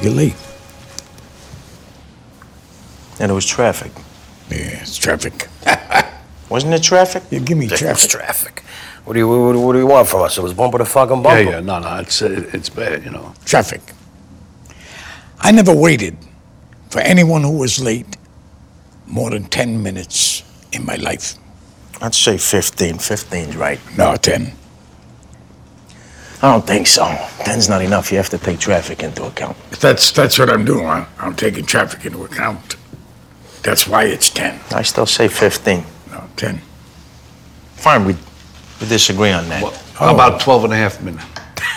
You're late. And it was traffic. Yeah, it's traffic. Wasn't it traffic? You give me It was traffic. traffic. What do you what, do- what do you want from us? It was bumper to fucking Yeah, bumper. yeah, no, no, it's it, it's bad, you know. Traffic. I never waited for anyone who was late more than 10 minutes in my life. I'd say 15. 15's right. No, 10. I don't think so. 10's not enough. You have to take traffic into account. That's, that's what I'm doing. I'm, I'm taking traffic into account. That's why it's 10. I still say 15. No, 10. Fine, we, we disagree on that. How about 12 and a half minutes?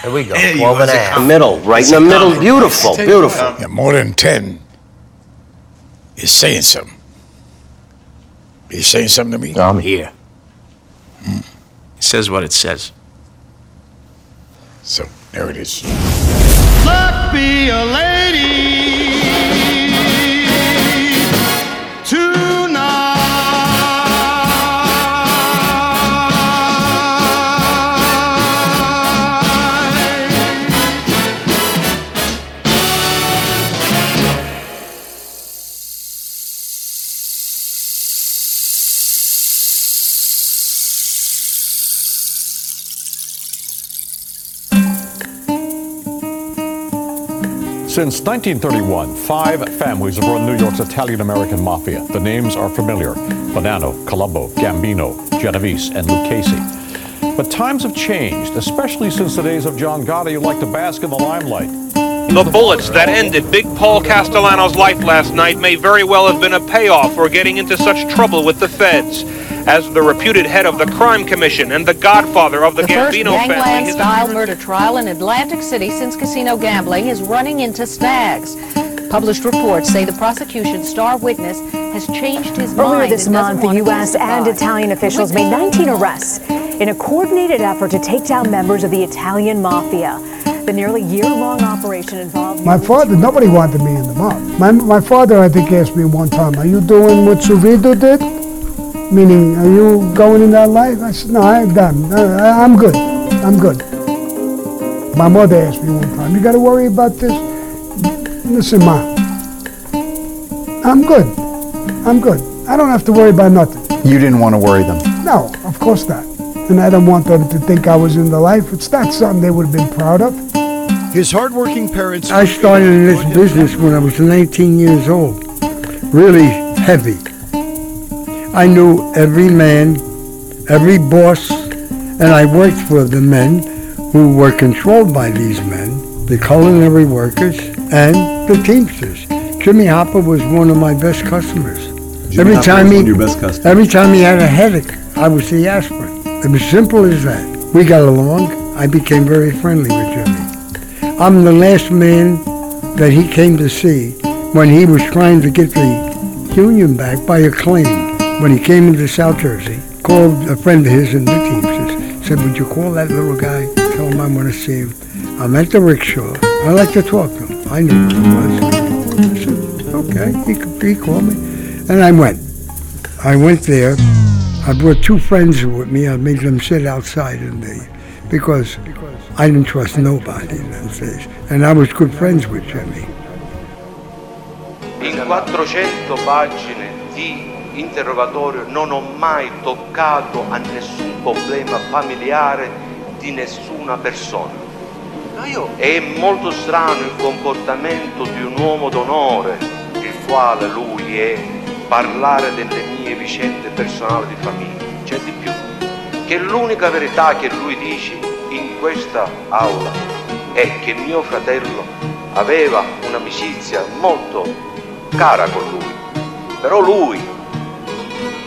There we go. Hey, you 12 and a a half. com- Middle, right in the middle. Beautiful, beautiful. Yeah, more than 10 is saying something. He's saying something to me? I'm here. Hmm. It says what it says. So, there it is. Luck be a lady Since 1931, five families have run New York's Italian American mafia. The names are familiar Bonanno, Colombo, Gambino, Genovese, and Lucchese. But times have changed, especially since the days of John Gotti, who liked to bask in the limelight. The bullets that ended Big Paul Castellano's life last night may very well have been a payoff for getting into such trouble with the feds. As the reputed head of the Crime Commission and the godfather of the, The first family, gangland-style murder trial in Atlantic City since casino gambling is running into snags. Published reports say the prosecution's star witness has changed his mind. Earlier this month, the U.S. and. Italian officials made 19 arrests in a coordinated effort to take down members of the Italian mafia. The nearly year-long operation involved. My father, nobody wanted me in the mob. My, my father, I think, asked me one time, Are you doing what Cerrito did? Meaning, are you going in that life? I said, No, I'm done. I, I'm good. I'm good. My mother asked me one time, You got to worry about this? Listen, Ma, I'm good. I'm good. I don't have to worry about nothing. You didn't want to worry them. No, of course not. And I don't want them to think I was in the life. It's not something they would have been proud of. His hardworking parents. I started in this business when I was 19 years old. Really heavy. I knew every man, every boss, and I worked for the men who were controlled by these men, the culinary workers, and the Teamsters. Jimmy Hoffa was one of my best customers. Jimmy every time he, every time he had a headache, I was the aspirin. It was simple as that. We got along. I became very friendly with Jimmy. I'm the last man that he came to see when he was trying to get the union back by a claim. When he came into South Jersey, called a friend of his in the Teamsters, said, would you call that little guy, tell him I want to see him. I'm at the rickshaw. I like to talk to him. I knew who he was. I said, okay, he, he called me. And I went. I went there. I brought two friends with me. I made them sit outside in the, because I didn't trust nobody in those days. And I was good friends with Jimmy. In 400 pagine di interrogatorio non ho mai toccato a nessun problema familiare di nessuna persona. È molto strano il comportamento di un uomo d'onore, il quale lui è, parlare delle mie vicende personali di famiglia. C'è di più. Che l'unica verità che lui dice in questa aula è che mio fratello aveva un'amicizia molto cara con lui. Però lui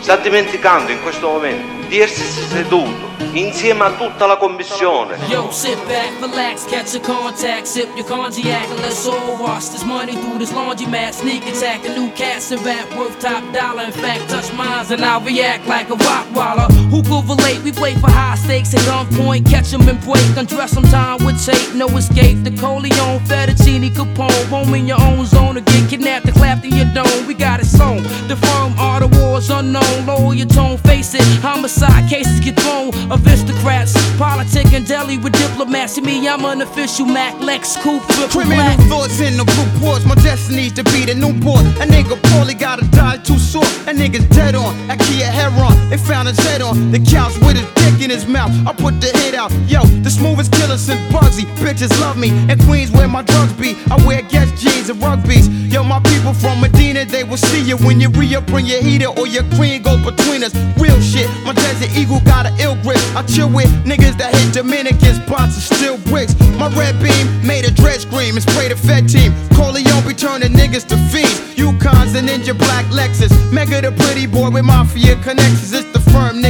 sta dimenticando in questo momento di essersi seduto insieme a tutta la commissione. Yo, sit back, relax, catch a contact, sip your cognac, and let's all wash this money through this laundromat. Sneak attack, a new cast and rap worth top dollar. In fact, touch mines and I'll react like a rock waller. Who could relate? We play for high stakes at gunpoint, catch 'em and break, undress them time with tape, no escape. The Corleone, Fettuccine, Capone, home in your own zone, or get kidnapped and clapped in your dome. We got it sewn. The firm are the wars unknown. Lower your tone, face it. Homicide cases get thrown. Aristocrats, politic and deli with diplomats. To me, I'm an official Mac Lex triple Criminal black. thoughts in the blue reports. My destiny's to be the new boy. A nigga poorly gotta die too sore. A nigga's dead on. At Kia Heron, they found his head on the couch with his dick in his mouth. I put the hit out. Yo, the smoothest killer since Bugsy. Bitches love me. In Queens where my drugs be. I wear Guess jeans and rugbies. Yo, my people from Medina, they will see you when you re up, bring your heater or your queen goes between us. Real shit. My Desert Eagle got an ill grip. I chill with niggas that hit Dominicans, spots and still bricks. My red beam made a dread scream and spray the Fed team. Corleone be turning niggas to fiends. Yukons and Ninja Black Lexus. Mega the pretty boy with mafia connections. It's the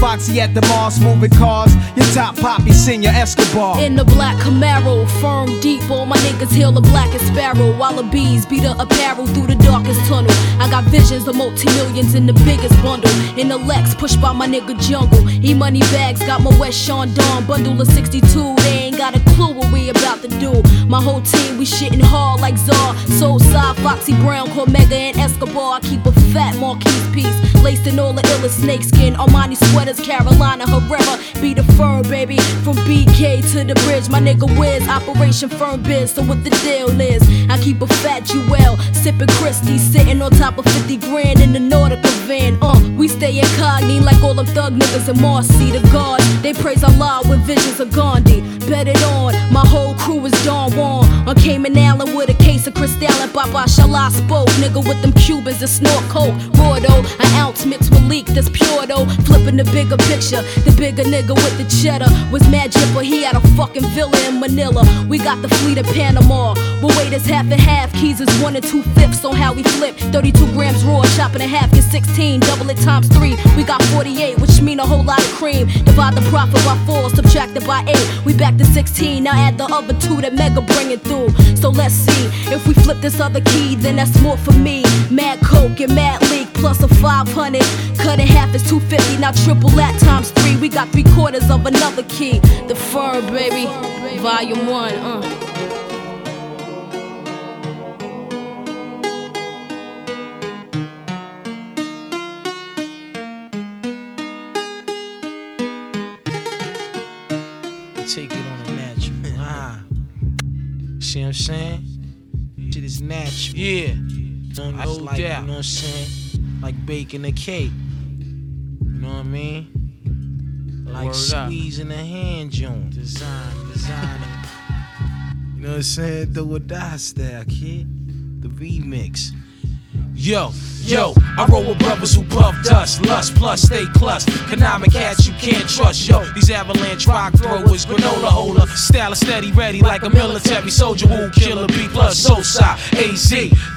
Foxy at the Mars, moving cars. Your top poppy, senior Escobar. In the black Camaro, firm deep, all my niggas hail the blackest sparrow. While the bees beat the apparel through the darkest tunnel. I got visions of multi millions in the biggest bundle. In the Lex, pushed by my nigga Jungle. E money bags, got my West Sean Dawn bundle of 62. They ain't got a clue what we about to do. My whole team, we shitting hard like Czar. Soul side, Foxy Brown, Cormega, and Escobar. I keep a fat Marquise piece. Laced in all the illest snakeskin. Armani sweaters, Carolina Herrera. Be the firm, baby. From BK to the bridge. My nigga Wiz, Operation Firm Biz. So what the deal is? I keep a fat Jewel. Sipping Christie, sitting on top of 50 grand in the Nautica van. Uh, we stay incognito like all them thug niggas in Marcy. The God, they praise Allah with visions of Gandhi. Bet it on, my whole crew is Don Juan. On Cayman Island with a case of Cristal and Papa Shala spoke. Nigga with them Cubans that snort coke. Raw an ounce mixed with leak that's pure though. Flipping the bigger picture. The bigger nigga with the cheddar was mad jipper. He had a fucking villa in Manila. We got the fleet of Panama. But wait, it's half and half. Keys is one and two fifths on how we flip. 32 grams raw, chopping in half, get 16. Double it times three. We got 48, which mean a whole lot of cream. Divide the profit by four, subtracted by eight. We back to 16. Now add the other two that Mega bringing through. So let's see. If we flip this other key, then that's more for me. Mad Coke and Mad Leak plus a 500. Cut in half is 250. Now triple that times three. We got three quarters of another key. The firm, baby. Volume one. Uh. take it on a natural. Ah. See what I'm saying? Shit is natural. Yeah. No, no That's like, doubt. You know what I'm saying? Like baking a cake. You know what I mean? Like Word up. squeezing a hand joint. Design, design. you know what I'm saying? The or die style, kid. The remix. Yo, yo, I roll with brothers who puff dust, lust plus stay clus. Konami cats you can't trust. Yo, these avalanche rock throwers, granola holder, style steady, ready like a military soldier who kill a B plus so SOSA, AZ,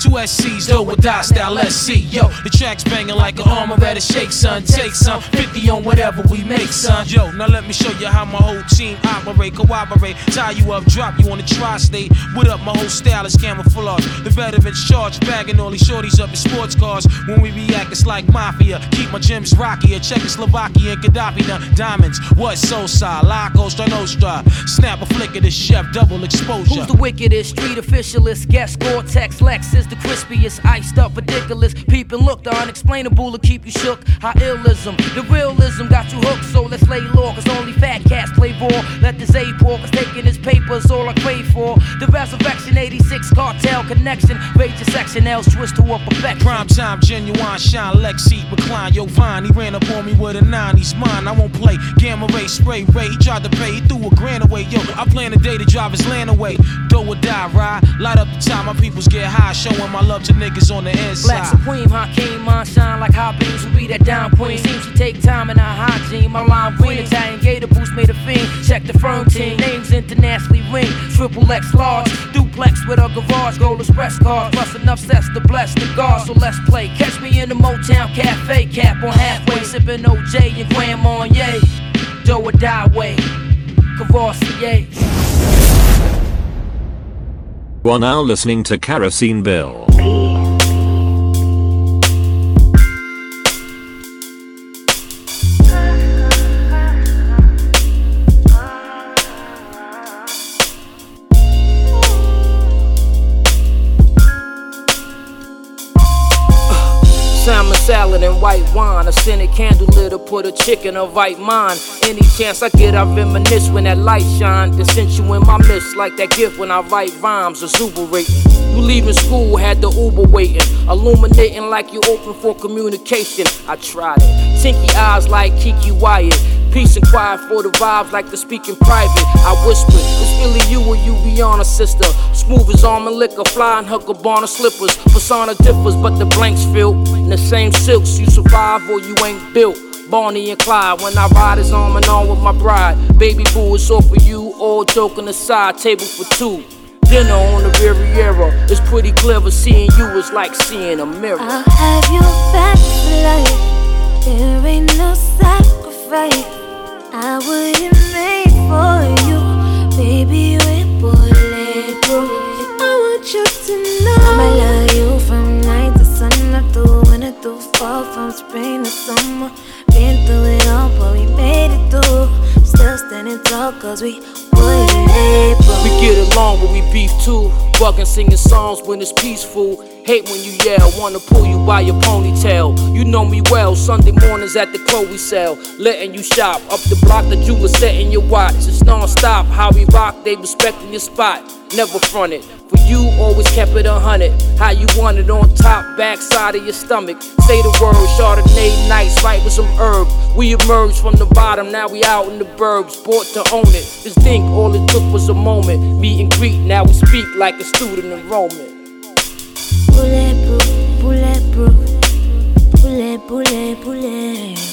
two SCs though with die style SC. Yo, the track's banging like an armor ready shake, son. Take some 50 on whatever we make, son. Yo, now let me show you how my whole team operate, cooperate, tie you up, drop you on the tri-state. What up, my whole style is camouflage. The veterans charge, bagging all these shorties up in sports cars. When we react, it's like mafia. Keep my gyms rockier. Czechoslovakia and Gaddafi now. Diamonds, what Sosa, Laco, Stranostra. Snap a flick of the chef, double exposure. Who's the wickedest street officialist? Guess Gore-Tex Lex is the crispiest, iced up ridiculous. Peep and look, the unexplainable will keep you shook. How illism, the realism got you hooked, so let's lay low, cause only fat cats play ball. Let the Z pour, cause taking his papers all I crave for. The resurrection 86 cartel connection, rage your section L's twist to up a respect. Prime time, genuine, shine, Lexi, recline. Yo, Vine, he ran up on me with a nine, he's mine. I won't play gamma ray, spray ray. He tried to pay, he threw a grand away. Yo, I plan a day to drive his land away. Do or die, ride. Light up the time, my peoples get high. Showing my love to niggas on the inside. Black Supreme, Hakeem, mine shine like hot beams. We be that down queen. Seems she take time in her hygiene. My line green, Italian gator boost made a fiend. Check the firm team, names internationally ring. Triple X large, duplex with a garage, gold express card. Plus enough sets to bless the guard. So let's play. Catch me in the Motown Cafe, cap on halfway, sipping OJ and Grand Marnier. Do or die way, Cavassier. You are now listening to Kerosene Bill. White wine. A scented candle lit to put a chick in a right mind. Any chance I get, I reminisce when that light shine. The sent you in my midst like that gift when I write rhymes, exuberating. You leaving school, had the Uber waiting. Illuminating like you open for communication. I tried it. Tinky eyes like Kiki Wyatt. Peace and quiet for the vibes like the speaking private. I whispered, it's really you or you be on a sister. Smooth as almond liquor, flying her slippers. Persona differs, but the blanks fill. In the same silks, you survive or you ain't built. Bonnie and Clyde, when I ride is arm and on with my bride. Baby boo, it's all for you, all joking aside, table for two. Dinner on the Riviera, it's pretty clever. Seeing you is like seeing a mirror. I'll have you back life. There ain't no sacrifice I wouldn't make for you, baby. We're bulletproof. I want you to know I'ma love you from night to sun, up through winter, through fall, from spring to summer. Been through it all, but we made it through. Still standing tall, cause we bulletproof. We get along, but we beef too. Bugging singing songs when it's peaceful. Hate when you yell, wanna pull you by your ponytail. You know me well, Sunday mornings at the Chloe sale. Letting you shop, up the block the jeweler setting your watch. It's non stop, how we rock, they respecting your spot. Never fronted. For you, always kept it a hundred. How you want it on top, backside of your stomach. Say the word, Chardonnay nights, right with some herb. We emerged from the bottom, now we out in the burbs, bought to own it. Just think, all it took was a moment. Meet and greet, now we speak like a student enrollment. Bulletproof, bulletproof, bullet, bullet, bullet.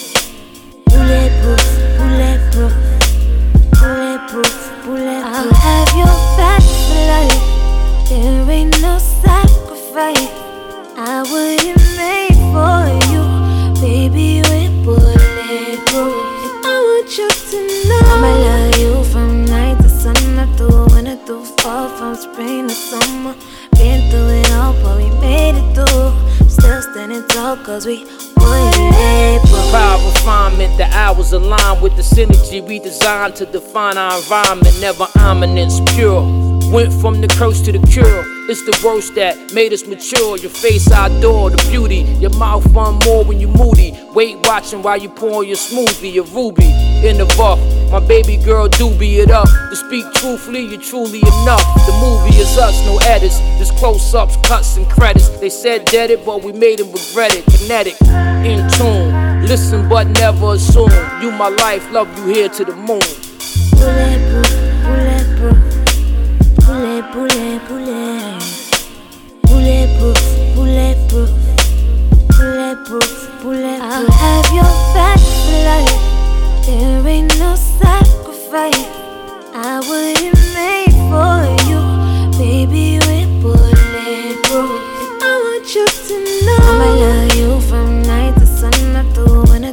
Synergy we designed to define our environment. Never ominous, pure. Went from the curse to the cure. It's the worst that made us mature. Your face I adore, the beauty. Your mouth fun more when you moody. Wait watching while you pour your smoothie, a ruby in the buff. My baby girl do be it up. To speak truthfully, you're truly enough. The movie is us, no edits. Just close ups, cuts, and credits. They said dead it, but we made him regret it. Kinetic, in tune. Listen, but never assume. You my life, love you here to the moon. Bulletproof, bulletproof, bullet, bullet, bullet. Bulletproof, bulletproof, bulletproof, bulletproof. I'll have your back life. There ain't no sacrifice I wouldn't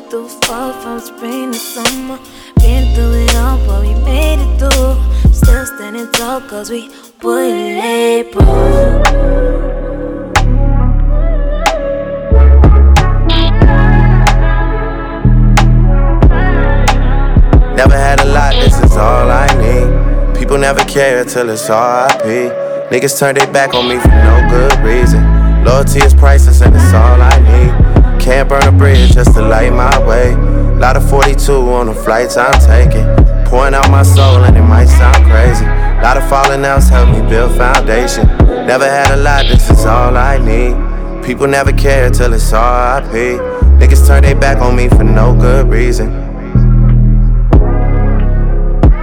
winter, through fall, from spring to summer. Been through it all, but we made it through. Still standing tall, cause we bulletproof. Never had a lot, this is all I need. People never care till it's RIP. Niggas turn their back on me for no good reason. Loyalty is priceless and it's all I need. Can't burn a bridge just to light my way. Lot of 42 on the flights I'm taking. Pouring out my soul and it might sound crazy. Lot of falling outs help me build foundation. Never had a lot, this is all I need. People never care till it's RIP. Niggas turn their back on me for no good reason.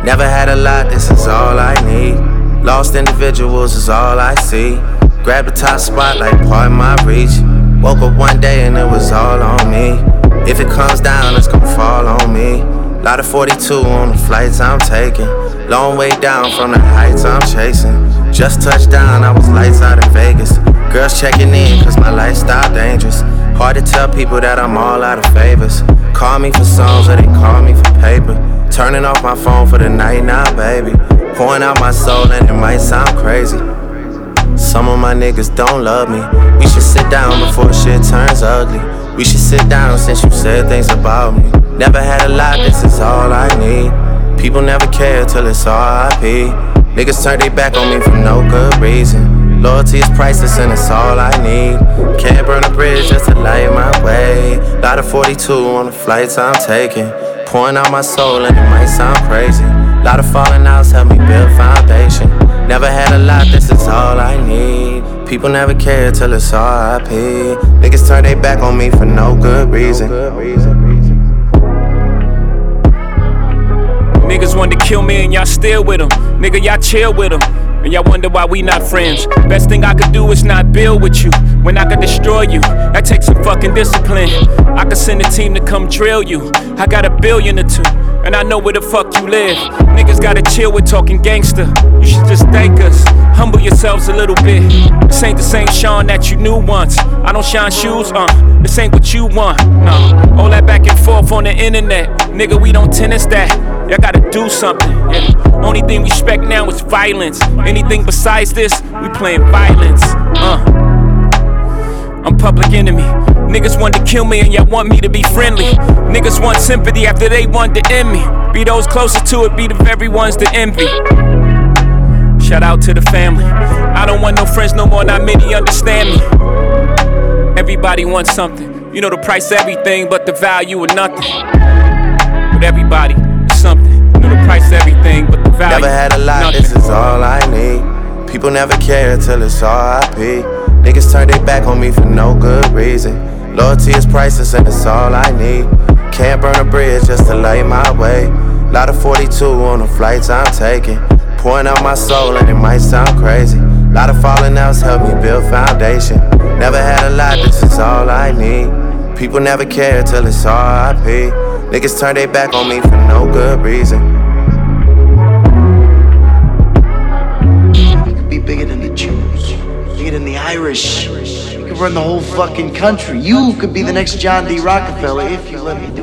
Never had a lot, this is all I need. Lost individuals is all I see. Grab the top spot like part of my reach. Woke up one day and it was all on me. If it comes down, it's gonna fall on me. Lot of 42 on the flights I'm taking. Long way down from the heights I'm chasing. Just touched down, I was lights out in Vegas. Girls checking in, cause my lifestyle dangerous. Hard to tell people that I'm all out of favors. Call me for songs or they call me for paper. Turning off my phone for the night now, baby. Pouring out my soul and it might sound crazy. Some of my niggas don't love me. We should sit down before shit turns ugly. We should sit down since you said things about me. Never had a lot, this is all I need. People never care till it's RIP. Niggas turn their back on me for no good reason. Loyalty is priceless and it's all I need. Can't burn a bridge just to light my way. Lot of 42 on the flights I'm taking. Pouring out my soul and it might sound crazy. Lot of falling outs help me build foundation. Never had a lot, this is all I need. People never care till it's RIP. Niggas turn their back on me for no good reason. Niggas wanted to kill me and y'all still with them. Nigga, y'all chill with them. And y'all wonder why we not friends. Best thing I could do is not build with you. When I could destroy you, that takes some fucking discipline. I could send a team to come drill you. I got a billion or two, and I know where the fuck you live. Niggas gotta chill with talking gangster. You should just thank us. Humble yourselves a little bit. This ain't the same Sean that you knew once. I don't shine shoes, uh. This ain't what you want, no. All that back and forth on the internet. Nigga, we don't tennis that. Y'all gotta do something. Yeah. Only thing we respect now is violence. Anything besides this, we playing violence. Uh. I'm public enemy. Niggas want to kill me and y'all want me to be friendly. Niggas want sympathy after they want to end me. Be those closest to it, be the very ones to envy. Shout out to the family. I don't want no friends no more, not many understand me. Everybody wants something. You know the price everything, but the value of nothing. But everybody is something. You know the price everything, but the value. Never had a lot, nothing. this is all I need. People never care till it's RIP. Niggas turn their back on me for no good reason. Loyalty is priceless and it's all I need. Can't burn a bridge just to light my way. Lot of 42 on the flights I'm taking. Pouring out my soul and it might sound crazy. Lot of falling outs help me build foundation. Never had a lot, this is all I need. People never care till it's RIP. Niggas turn their back on me for no good reason. Irish. You could run the whole fucking country. You could be the next John D. Rockefeller if you let me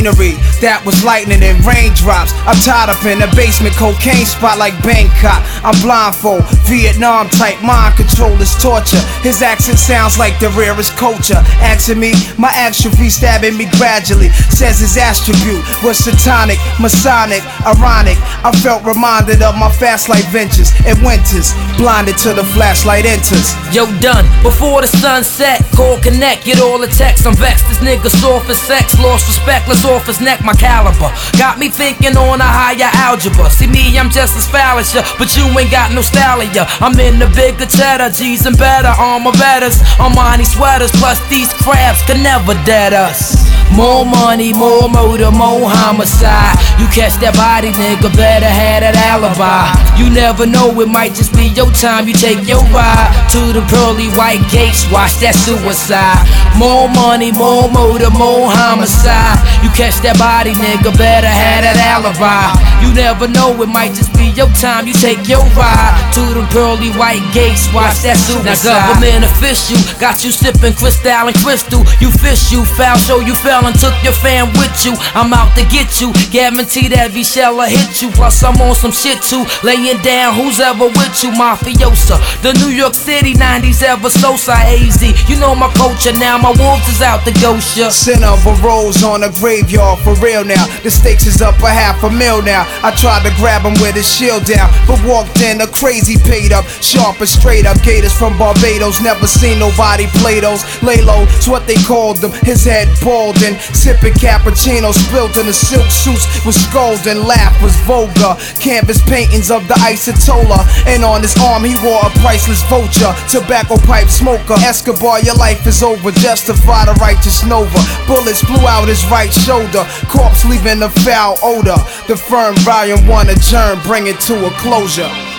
scenery that was lightning and raindrops. I'm tied up in a basement cocaine spot like Bangkok. I'm blindfold, Vietnam type mind control is torture. His accent sounds like the rarest culture. Asking me, my atrophy stabbing me gradually. Says his attribute was satanic, masonic, ironic. I felt reminded of my fast life ventures and winters, blinded till the flashlight enters. Yo, done. Before the sun set, call connect, get all the text. I'm vexed. This nigga soft as sex, lost respect, let's off his neck. My my caliber. Got me thinking on a higher algebra. See me, I'm just as as but you ain't got no style of. I'm in the bigger cheddar, G's and better. Armor betters, Armani sweaters, plus these crabs can never dead us. More money, more murder, more homicide. You catch that body, nigga, better have that alibi. You never know, it might just be your time. You take your ride to the pearly white gates, watch that suicide. More money, more murder, more homicide. You catch that body, nigga, better have that alibi. You never know, it might just be your time. You take your ride to the pearly white gates, watch that suicide. Now government official got you sipping crystal and crystal. You fish you foul, show you fell and took your fam with you. I'm out to get you, guarantee that V shall hit you. Plus I'm on some shit too, laying down who's ever with you, mafiosa. The New York City 90s ever so AZ. You know my culture now, my wolves is out to ghost ya. Center of a rose on a graveyard for real now. The stakes is up a half a mil now. I tried to grab him with his shield down, but walked in a crazy paid up, sharp and straight up. Gators from Barbados, never seen nobody play those. Lay it's what they called them. His head bald and sipping cappuccino, spilt in the silk suits was scolding. Laugh was vulgar. Canvas paintings of the ayatollah, and on his arm he wore a priceless vulture. Tobacco pipe smoker. Escobar, your life is over. Justify the righteous Nova. Bullets blew out his right shoulder. Corpse leaving a foul odor. The firm volume one adjourned, bring it to a closure.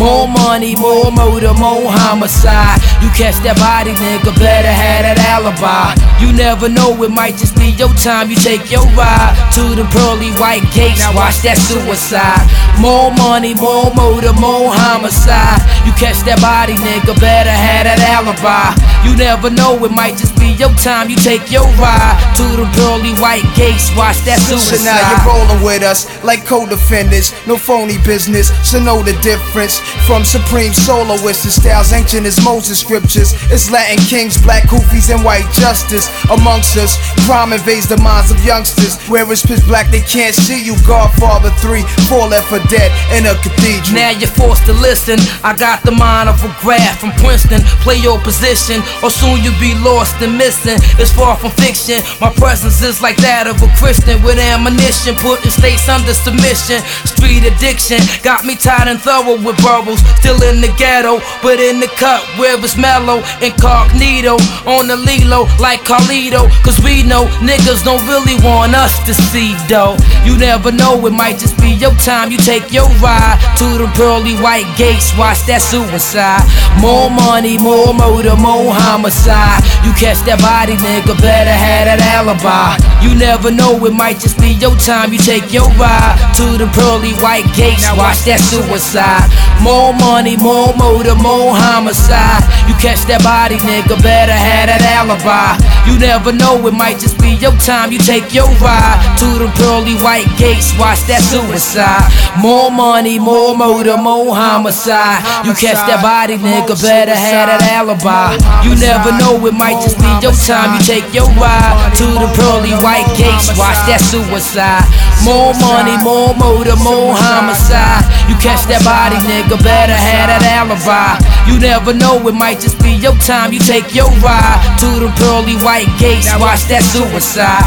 More money, more murder, more homicide. You catch that body, nigga, better have that alibi. You never know, it might just be your time. You take your ride to the pearly white gates, watch that suicide. More money, more murder, more homicide. You catch that body, nigga, better have that alibi. You never know, it might just be your time. You take your ride to the pearly white gates, watch that suicide. So now you're rolling with us like co-defendants, no phony business. So know the difference from supreme soloists to styles ancient as Moses scriptures. It's Latin kings, black kufis, and white justice amongst us. Crime invades the minds of youngsters. Where it's pitch black, they can't see you. Godfather three, four left for dead in a cathedral. Now you're forced to listen. I got the mind of a graph from Princeton. Play your position, or soon you'll be lost and missing. It's far from fiction. My presence is like that of a Christian with ammunition, putting states under submission. Street addiction got me tied and thorough with bubbles. Still in the ghetto, but in the cut where it's mellow. Incognito on the Lilo like Carlito. Cause we know niggas don't really want us to see though. You never know, it might just be your time. You take your ride to the pearly white gates, watch that suicide. More money, more murder, more homicide. You catch that body, nigga, better have that alibi. You never know, it might just be your time. You take your ride to the pearly white gates, watch that suicide. More money, more murder, more homicide. You catch that body, nigga, better have that alibi. You never know, it might just be your time. You take your ride to the pearly white gates, watch that suicide. More money, more murder, more homicide. You catch that body, nigga, better have that alibi. You never know, it might just be your time. You take your ride to the pearly white gates, watch that suicide. More money, more murder, more homicide. You catch that body, nigga, better that alibi. You never know, it might just be your time. You take your ride to the pearly white gates, watch that suicide.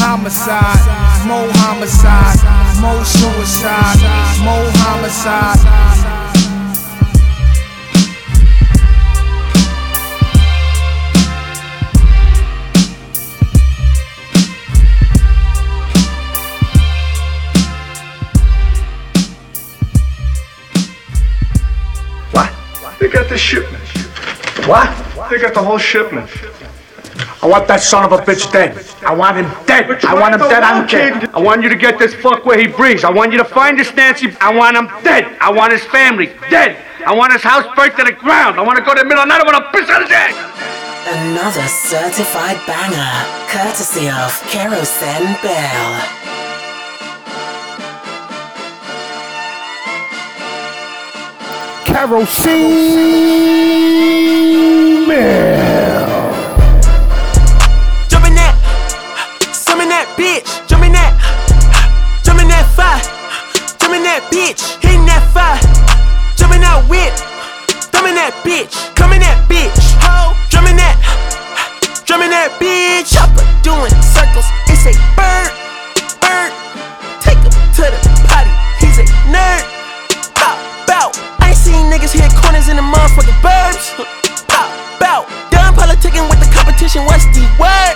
Homicide, more homicide, more suicide, more homicide. They got the shipment. What? They got the whole shipment. I want that son of a bitch dead. I want him dead. I want him dead. I don't care. I want you to get this fuck where he breathes. I want you to find this Nancy. I want him dead. I want his family dead. I want his house burnt to the ground. I want to go to the middle of the night. I want to piss on his head. Another certified banger, courtesy of Kerosene Bill. kerosene Jump in that, summon that bitch. Jump in that, jump in that fire. Jump in that bitch, hitting that fire. Jumping that whip, thumbing that bitch, come in that bitch. Ho, in that, jump in that bitch. Chopper doing circles. It's a bird, bird. Take him to the potty. He's a nerd. Bop, bow niggas hit corners in the motherfucking burbs. Bow, bow. Done politicking with the competition, what's the word?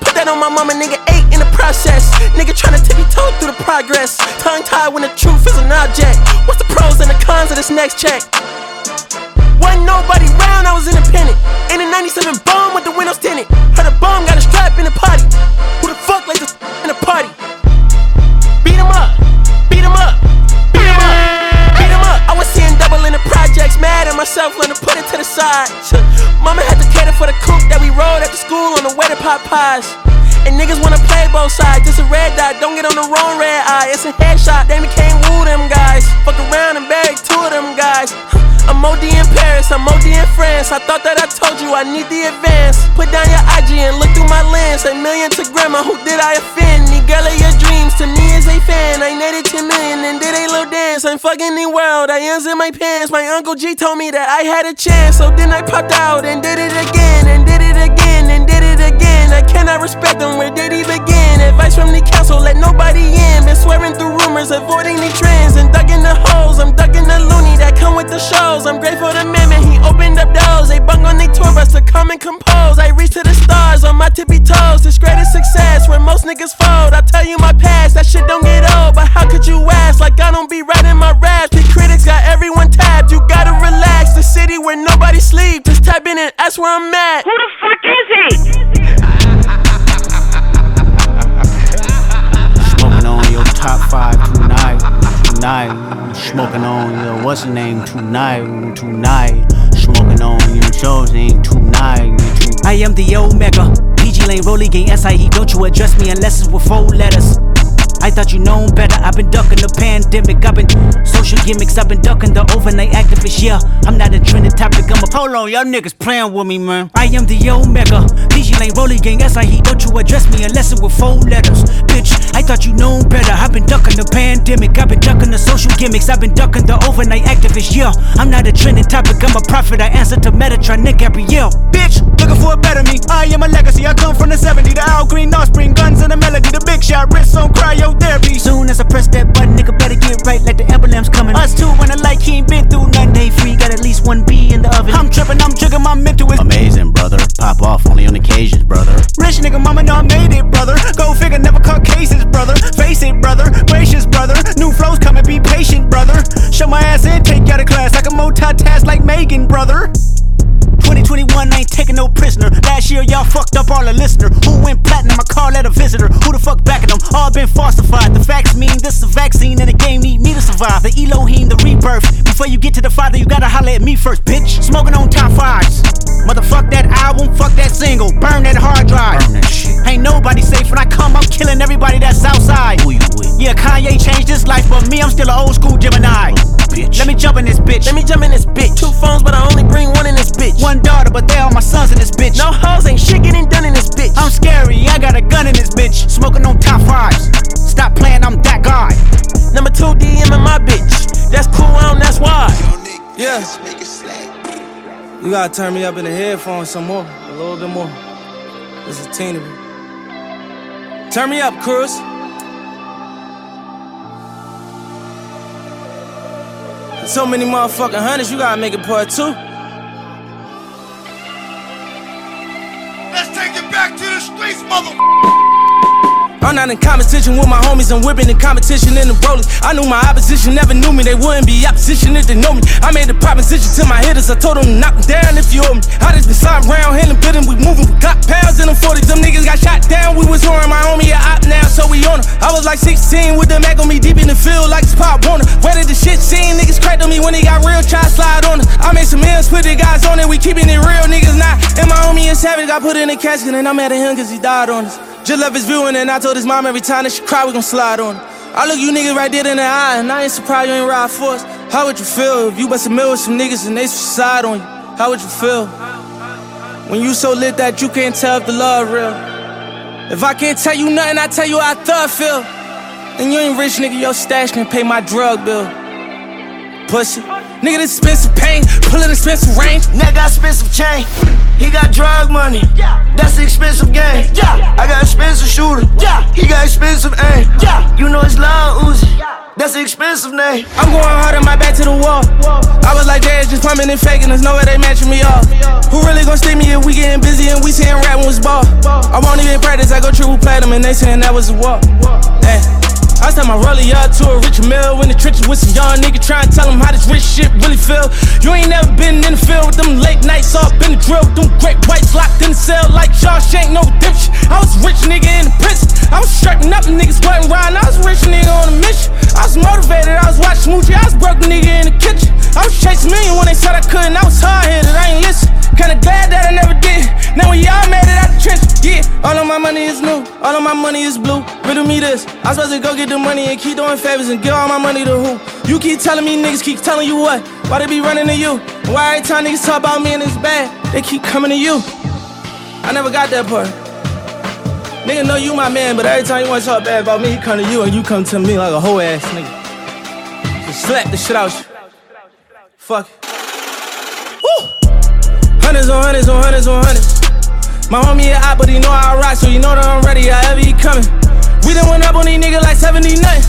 Put that on my mama, nigga, eight in the process. Nigga tryna tippy toe through the progress. Tongue tied when the truth is an object. What's the pros and the cons of this next check? Wasn't nobody round, I was independent. In a 97 bomb with the windows tinted. Heard a bomb got a strap in the potty. Who the fuck like the in the party? At myself, learn to put it to the side. Mama had to cater for the coupe that we rode after school on the way to pot pies. And niggas wanna play both sides. It's a red dot, don't get on the wrong red eye. It's a headshot, they can't woo them guys. Fuck around and bag two of them guys. I'm OD in Paris, I'm OD in France. I thought that I told you I need the advance. Put down your IG and look through my lens. A million to grandma, who did I offend? The girl of your dreams to me is a fan. I netted 10 million and did a little dance. I'm fucking the world, I ends in my pants. My uncle G told me that I had a chance. So then I popped out and did it again, and did it again, and did it again. I cannot respect them, where did he begin? Advice from the council, let nobody in. Been swearing through rumors, avoiding the trends, and ducking the holes. I'm ducking the loony that come with the shows. I'm grateful to Mimic, he opened up doors. They bung on they tour bus to come and compose. I reach to the stars on my tippy toes. This greatest success where most niggas fold. I tell you my past, that shit don't get old. But how could you ask? Like I don't be writing my raps. The critics got everyone tapped. You gotta relax. The city where nobody sleep. Just tap in and ask where I'm at. Who the fuck is he? Smoking on your top five tonight, tonight. Smoking on your what's the name tonight, tonight. Smoking on your chosen tonight, tonight. I am the Omega. PG Lane, Rolly Gang, SIE. Don't you address me unless it's with four letters. I thought you known better. I've been ducking the pandemic. I've been social gimmicks. I've been ducking the overnight activists. Yeah, I'm not a trending topic. I'm a Hold on, y'all niggas playing with me, man. I am the Omega. PG Lane, Rolly Gang, SIE. Don't you address me unless it's with four letters. Bitch, I thought you known better. I've been ducking the pandemic. I've been ducking the social gimmicks. I've been ducking the overnight activists. Yeah, I'm not a trending topic. I'm a prophet. I answer to Metatron, Nick Gabrielle. Bitch, looking for a better me. I am a legacy. I come from the 70. The Al Green offspring, guns and the melody. The big shot, wrists on cryotherapy. Soon as I press that button, nigga better get right like the emblem's coming. Us two when the light he ain't been through nothing. They free, got at least one B in the oven. I'm tripping, I'm triggering my mental is Amazing, brother. Pop off only on occasions, brother. Rich nigga, mama know I made it, brother. Go figure, never cut cases, brother. Face it, brother. Gracious, brother. New flows coming, be patient, brother. Show my ass in, take you out of class. I can multitask like Megan, brother. 2021, I ain't taking no prisoner. Last year, y'all fucked up all the listener. Who went platinum? I call that a visitor. Who the fuck backing them? All been falsified. The facts mean this is a vaccine, and the game need me to survive. The Elohim, the rebirth. Before you get to the Father, you gotta holler at me first, bitch. Smoking on top fives. Motherfuck that album, fuck that single. Burn that hard drive. Burn that shit. Ain't nobody safe when I come, I'm killing everybody that's outside. Who you with? Yeah, Kanye changed his life, but me, I'm still an old school Gemini. Bitch. Let me jump in this bitch. Let me jump in this bitch. Two phones, but I only bring one in this bitch. One daughter, but they all my sons in this bitch. No hoes, ain't shit getting done in this bitch. I'm scary, I got a gun in this bitch. Smoking on top fives. Stop playing, I'm that guy. Number two DM in my bitch. That's cool, I don't, that's why. Yeah. You gotta turn me up in the headphones some more. A little bit more. This is teeny bit. Turn me up, Cruz. So many motherfucking hundreds, you gotta make it part two. Let's take it back to the streets, mother. I'm not in competition with my homies, I'm whipping in competition in the rollies. I knew my opposition never knew me, they wouldn't be opposition if they know me. I made a proposition to my hitters, I told them to knock them down if you owe me. I just been sliding around, hitting, bidding, we moving, we got pounds in them 40s. Them niggas got shot down, we was whoring my homie a op now, so we on her. I was like 16 with the Mac on me deep in the field like it's Pop Warner. Where did the shit scene? Niggas cracked on me when they got real, try to slide on us. I made some ends, put the guys on it, we keeping it real, niggas not. And my homie is savage, got put in a casket, and I'm mad at him cause he died on us. Just left his viewing, and I told his mom every time that she cry, we gon' slide on her. I look you niggas right dead in the eye, and I ain't surprised you ain't ride for us. How would you feel if you bust a mill with some niggas and they suicide on you? How would you feel? When you so lit that you can't tell if the love real. If I can't tell you nothing, I tell you how I thug feel. Then you ain't rich, nigga, your stash can pay my drug bill. Pussy. Nigga, this expensive pain, pullin' expensive range. Nigga got expensive chain. He got drug money. That's the expensive game. Yeah. I got expensive shooter. Yeah. He got expensive aim. You know it's loud Uzi. That's an expensive name. I'm going hard on my back to the wall. I was like, Dad, just pumping and faking. There's no way they matching me off. Who really gonna stick me if we getting busy and we saying rap was ball? I won't even practice. I go triple platinum and they saying that was a walk. Hey. I time my rollie up to a rich mill in the trenches with some young nigga trying to tell them how this rich shit really feel. You ain't never been in the field with them late nights up in the drill, them great whites locked in the cell like Shawshank, no dipshit. I was rich nigga in the prison. I was strapping up, niggas wasn't riding. I was rich nigga on a mission. I was motivated, I was watching Moochie, I was broke nigga in the kitchen. I was chasing million when they said I couldn't. I was hard headed, I ain't listen. Kinda glad that I never did. Now we all made it out the trench, yeah. All of my money is new, all of my money is blue. Riddle me this. I'm supposed to go get the money and keep doing favors and give all my money to who? You keep telling me niggas keep telling you what? Why they be running to you? Why every time niggas talk about me and it's bad, they keep coming to you? I never got that part. Nigga know you my man, but every time you wanna talk bad about me, he come to you and you come to me like a whole ass nigga. Just slap the shit out you. Fuck. Hundreds on hundreds on hundreds on hundreds. My homie a op, but he know I rock, so you know that I'm ready. However he coming. We done went up on these niggas like 70 nothing.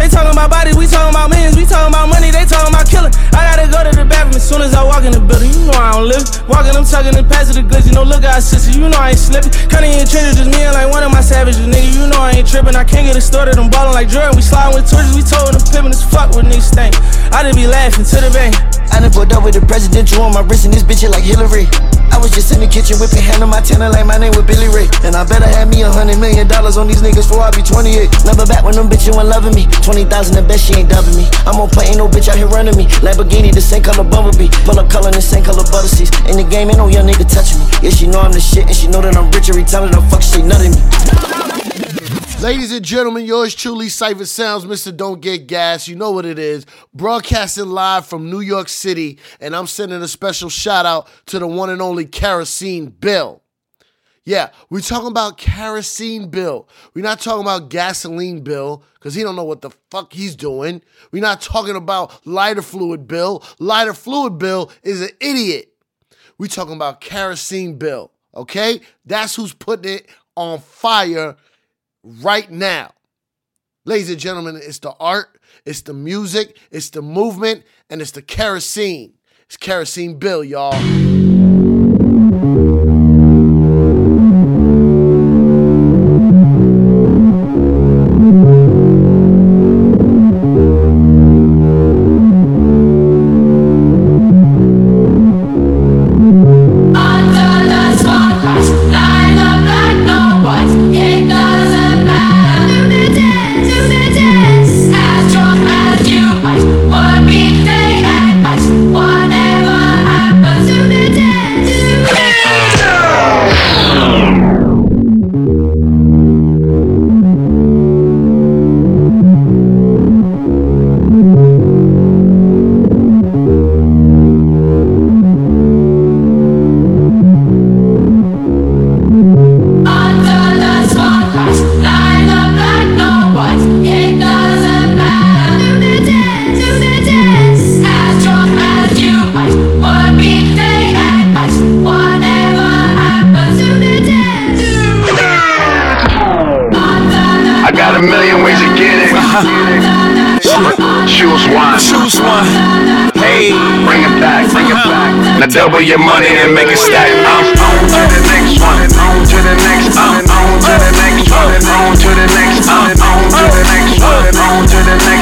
They talking about bodies, we talking about millions, we talking about money, they talking about killing. I gotta go to the bathroom as soon as I walk in the building. You know I don't live. Walking, I'm tugging and passing the goods. You know, look out, sister, you know I ain't slipping. Kinda in trenches, just me and like one of my savages, nigga. You know I ain't tripping. I can't get it started. I'm ballin' like Jordan. We sliding with torches, we told them pimpin' as fuck with niggas stink. I just be laughing to the bank. I done pulled up with the presidential on my wrist and this bitch like Hillary. I was just in the kitchen whipping hand on my tenor like my name was Billy Ray. And I better have me a hundred million dollars on these niggas before I be 28. Never back when them bitches weren't loving me. 20,000 the best, she ain't dubbing me. I'm on play, ain't no bitch out here running me. Lamborghini, the same color Bumblebee. Pull up color, the same color butter seats. In the game, ain't no young nigga touching me. Yeah, she know I'm the shit, and she know that I'm rich every time that I'm fuck shit nutting me. Ladies and gentlemen, yours truly, Cipha Sounds, Mr. Don't Get Gas. You know what it is. Broadcasting live from New York City, and I'm sending a special shout out to the one and only Kerosene Bill. Yeah, we're talking about Kerosene Bill. We're not talking about Gasoline Bill, because he don't know what the fuck he's doing. We're not talking about Lighter Fluid Bill. Lighter Fluid Bill is an idiot. We're talking about Kerosene Bill, okay? That's who's putting it on fire right now. Ladies and gentlemen, it's the art, it's the music, it's the movement, and it's the kerosene. It's Kerosene Bill, y'all. Double your money and make it stack. I'm on to the next one. On to the next. I'm on to the next one. On to the next. I'm on to the next one. On to the next.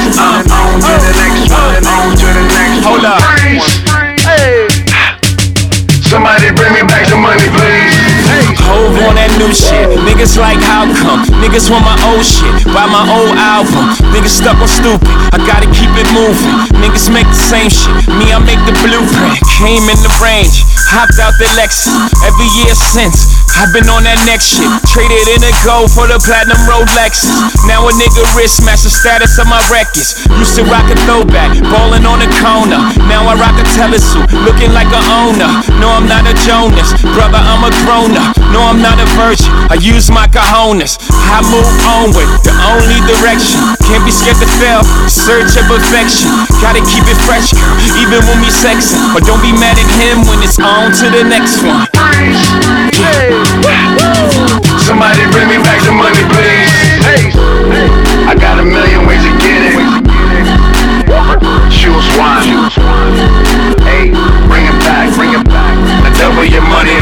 Niggas want my old shit. Buy my old album. Niggas stuck on stupid. I gotta keep it moving. Niggas make the same shit. Me, I make the blueprint. Came in the range. Hopped out the Lexus. Every year since. I've been on that next shit. Traded in a gold for the platinum Rolexes. Now a nigga wrist match the status of my records. Used to rock a throwback, ballin' on a corner. Now I rock a telesuit, looking like a owner. No, I'm not a Jonas, brother, I'm a grown up. No, I'm not a virgin. I use my cojones. I move onward, the only direction. Can't be scared to fail. Search of perfection. Gotta keep it fresh, girl, even when we sexing. But don't be mad at him when it's on to the next one. Somebody bring me back the money, please. I got a million ways to get it. One. Hey, bring it back, double your money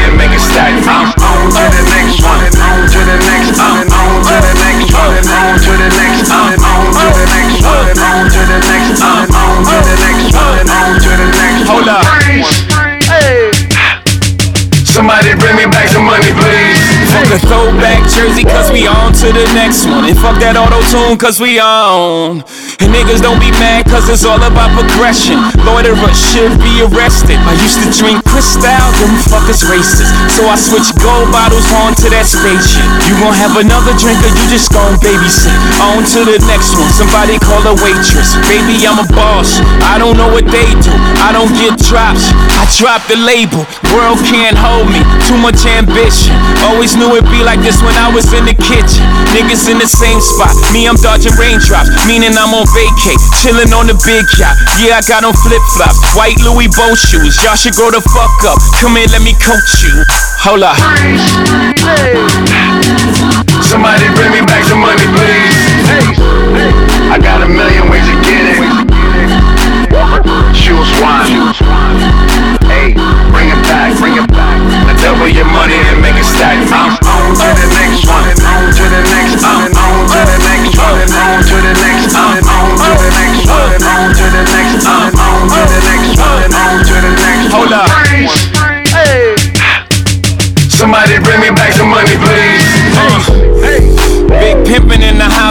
we on to the next one. And fuck that auto tune, cause we on. And niggas don't be mad, cause it's all about progression. Loiterers should be arrested. I used to drink Cristal, them fuckers racist. So I switch gold bottles on to that spaceship. You gon' have another drink or you just gon' babysit. On to the next one, somebody call a waitress. Baby, I'm a boss. I don't know what they do. I don't get drops. I drop the label. World can't hold me. Too much ambition. Always knew it'd be like this when I was in the kitchen. Niggas in the same spot. Me, I'm dodging raindrops. Meaning I'm on vacay. Chillin' on the big yacht. Yeah, I got on flip flops. White Louis Bow shoes. Y'all should grow the fuck up. Come here, let me coach you. Hold up. Somebody bring me back some money, please. I got a million ways to get it. Shoe swine. Hey, bring it back, bring it back. Now double your money and make it stack. I'm on to the next one. On to the next. I'm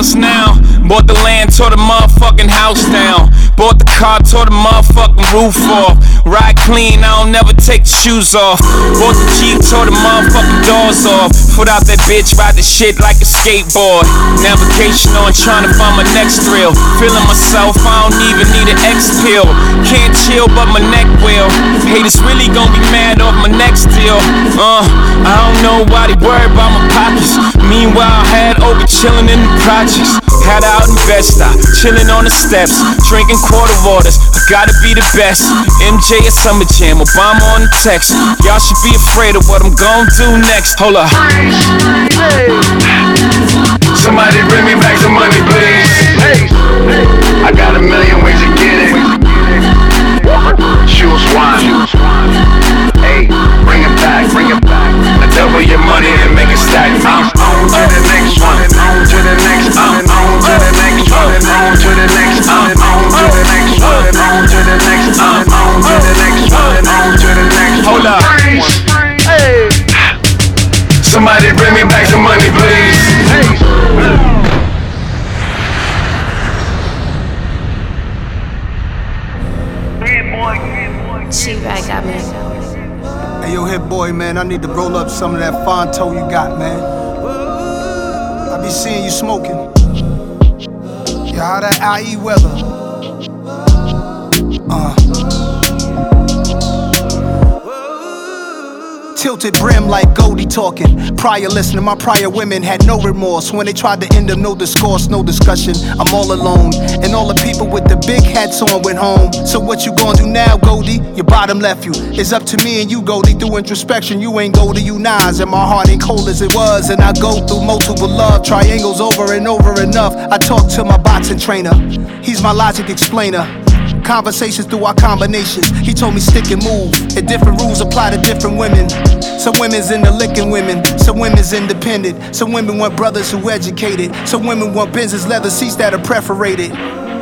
house now. Bought the land, tore the motherfucking house down. Bought the car, tore the motherfucking roof off. Ride clean, I don't never take the shoes off. Bought the Jeep, tore the motherfucking doors off. Put out that bitch, ride the shit like a skateboard. Navigation on, trying to find my next thrill. Feeling myself, I don't even need an X pill. Can't chill, but my neck will. Haters really gonna be mad off my next deal. Uh, I don't know why they worry about my pockets. Meanwhile, I had over chillin' in the projects. Had out in Vesta, chillin' on the steps, drinking quarter waters. I gotta be the best. MJ at Summer Jam, Obama on the text. Y'all should be afraid of what I'm gonna do next. Hold up. Somebody bring me back some money, please. I got a million ways to get it. Shoe swine. To roll up some of that Fonto you got, man. I be seeing you smoking. Yeah, how that IE weather? Tilted brim like Goldie talking. Prior listener, my prior women had no remorse. When they tried to end them, no discourse, no discussion. I'm all alone. And all the people with the big hats on went home. So what you gonna do now, Goldie? Your bottom left you. It's up to me and you, Goldie. Through introspection, you ain't Goldie, you nines. And my heart ain't cold as it was. And I go through multiple love triangles over and over enough. I talk to my boxing trainer. He's my logic explainer. Conversations through our combinations. He told me stick and move. And different rules apply to different women. Some women's into licking women. Some women's independent. Some women want brothers who educated. Some women want Benz's leather seats that are perforated.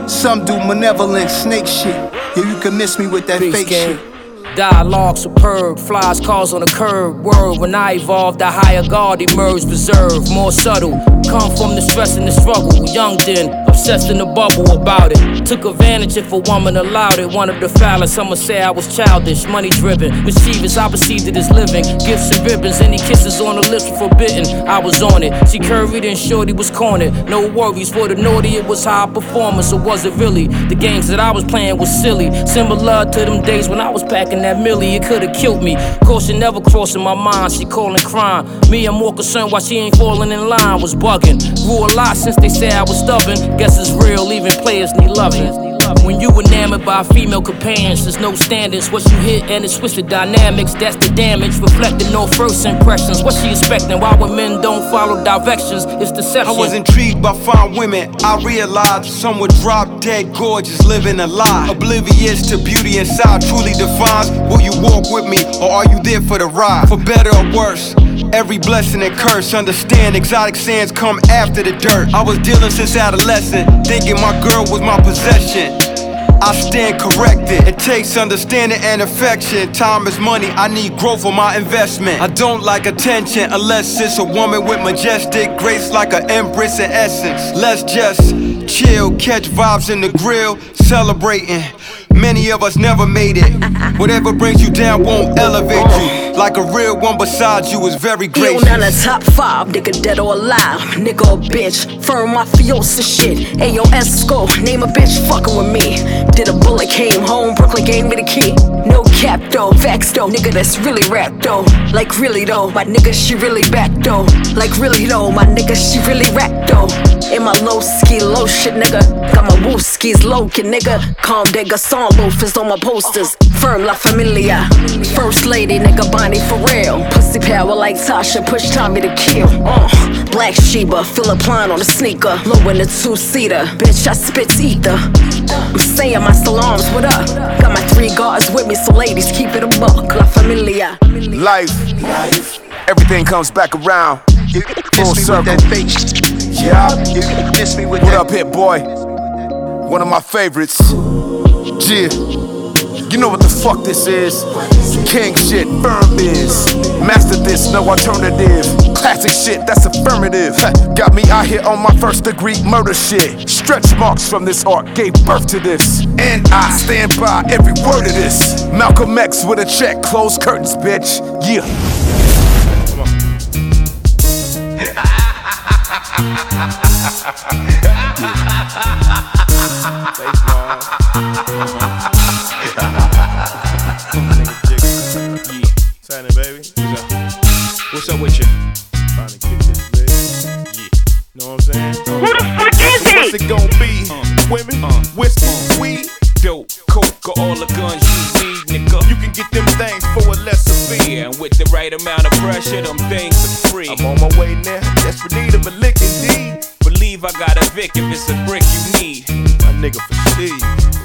Some do malevolent snake shit. Yeah, you can miss me with that fake shit. Dialogue superb, flies cars on the curb. Word, when I evolved, the higher guard emerged, reserved, more subtle. Come from the stress and the struggle. Young then, obsessed in the bubble about it. Took advantage if a woman allowed it. Wanted to foul it, some would say I was childish, money driven. Mischievous, I perceived it as living. Gifts and ribbons, any kisses on the lips were forbidden. I was on it. She curried and shorty was cornered. No worries for the naughty, it was high performance, or was it really? The games that I was playing was silly. Similar to them days when I was packing that millie, it could've killed me. Caution never crossing my mind, she calling crime. Me, I'm more concerned why she ain't falling in line, was bugging. Grew a lot since they said I was stubborn. Guess it's real, even players need loving. When you enamored by female companions, there's no standards. What you hit and it switch the dynamics, that's the damage. Reflecting no first impressions. What she expecting? Why when men don't follow directions? It's deception. I was intrigued by fine women. I realized some would drop dead gorgeous, living a lie. Oblivious to beauty inside truly defines will you walk with me or are you there for the ride? For better or worse. Every blessing and curse, understand exotic sands come after the dirt. I was dealing since adolescent, thinking my girl was my possession. I stand corrected. It takes understanding and affection. Time is money, I need growth for my investment. I don't like attention unless it's a woman with majestic grace like an empress in essence. Let's just chill, catch vibes in the grill, celebrating. Many of us never made it. Whatever brings you down won't oh. elevate you. Like a real one beside you is very You gracious. none of top five, nigga dead or alive. Nigga or bitch, firm mafiosa shit. Ayo Esco, name a bitch fucking with me. Did a bullet, came home, Brooklyn gave me the key. No cap though, facts though, nigga that's really rap though. Like really though, my nigga she really back though. Like really though, my nigga she really rap though. In my low ski, low shit nigga. Got my woo skis low kid nigga. Comme des Garçons loafers on my posters. Firm La Familia. First lady nigga Bonnie for real. Pussy power like Tasha, push Tommy to kill. Uh, Black Sheba, Philip Klein on the sneaker. Low in the two seater. Bitch, I spit ether. I'm saying my salams, what up? Got my three guards with me, so ladies keep it a buck. La Familia. Life, everything comes back around. Full circle. Yeah. You can kiss me with what up, Hit-Boy? One of my favorites. Yeah. You know what the fuck this is? King shit, firm biz. Master this, no alternative. Classic shit, that's affirmative. Got me out here on my first degree murder shit. Stretch marks from this art gave birth to this. And I stand by every word of this. Malcolm X with a check, close curtains, bitch. Yeah. What's up with you? Trying to kick this bitch. Yeah. Know what I'm saying? Who the fuck is he? What's it gonna be? Uh, Women, uh. whiskey, weed, dope, coke, or all the guns Yeah, and with the right amount of pressure, them things are free. I'm on my way now. That's for need of a lick indeed. Believe I got a Vic if it's a brick you need. My nigga for sure.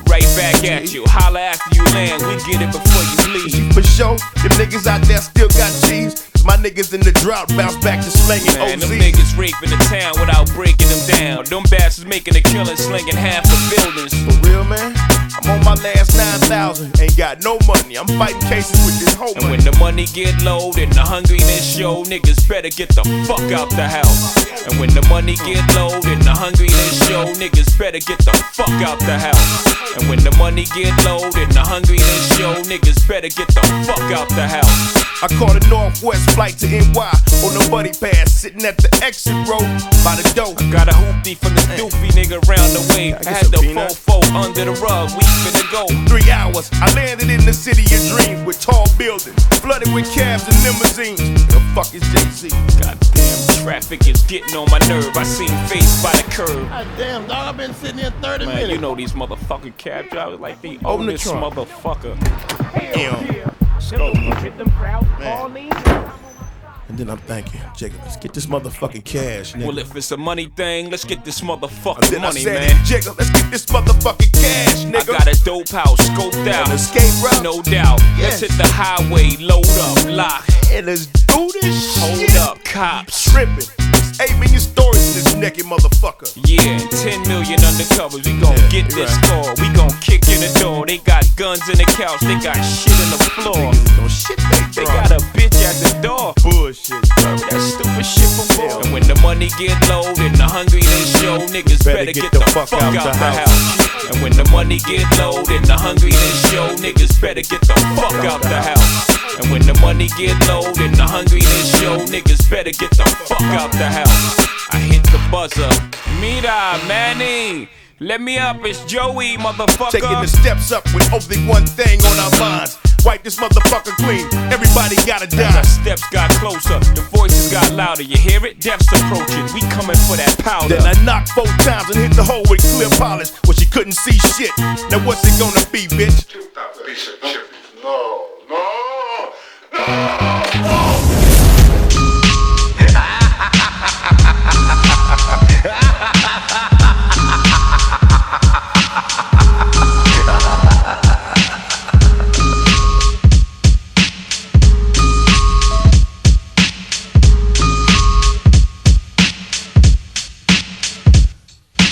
Right back at you. Holla after you land, we get it before you leave. For sure, them niggas out there still got cheese. My niggas in the drought bounce back to slanging Man, OZ. them niggas raping the town without breaking them down. Them bastards making a killing, slinging half the buildings. For real, man? I'm on my last 9,000. Ain't got no money. I'm fighting cases with this whole And when the money get low and the hungriness show, niggas better get the fuck out the house. And when the money get low and the hungriness show, niggas better get the fuck out the house. And when the money get low and the hungriness show, niggas better get the fuck out the house. I caught a Northwest flight to NY on the buddy pass, sitting at the exit row by the door. I got a hoopty from the doofy nigga round the way. I had the fofo under the rug, we finna go. Three hours, I landed in the city of dreams with tall buildings, flooded with cabs and limousines. The fuck is Jay-Z? Goddamn traffic is getting on my nerve. I seen face by the curb. God damn, dog, I've been sitting here 30 Man, minutes. you know these motherfucking cab drivers like they Open own the this trunk. motherfucker. Damn. Man. And then I'm thinking, Jacob, let's get this motherfucking cash, nigga. Well, if it's a money thing, let's get this And motherfucking then money, I said, man. Jacob, let's get this motherfucking cash, nigga. I nigga. got a dope house scoped out. An escape route? No doubt. Yes. Let's hit the highway, load up, lock. And let's do this Hold shit. up, cops. Tripping. There's 8 million stories in this naked motherfucker. Yeah, 10 million undercovers. We gon' Yeah, get this right. score. We gon' kick in the door. They got guns in the couch. They got shit in the floor. No shit they They got a bitch at the door. bullshit. That stupid shit for more. And when the money get low and the hungriness show, niggas better, get, the, fuck, out, the house. And when the money get low and the hungriness show, niggas better get the fuck out the house. And when the money get low and the hungriness show, niggas better get the fuck out the house. I hit the buzzer. Mira, Manny. Let me up, it's Joey, motherfucker. Taking the steps up with only one thing on our minds. Wipe this motherfucker clean. Everybody gotta As die. our steps got closer, the voices got louder. You hear it? Death's approaching. We coming for that powder. Then I knocked four times and hit the hole with clear polish where she couldn't see shit. Now what's it gonna be, bitch? No, No, no,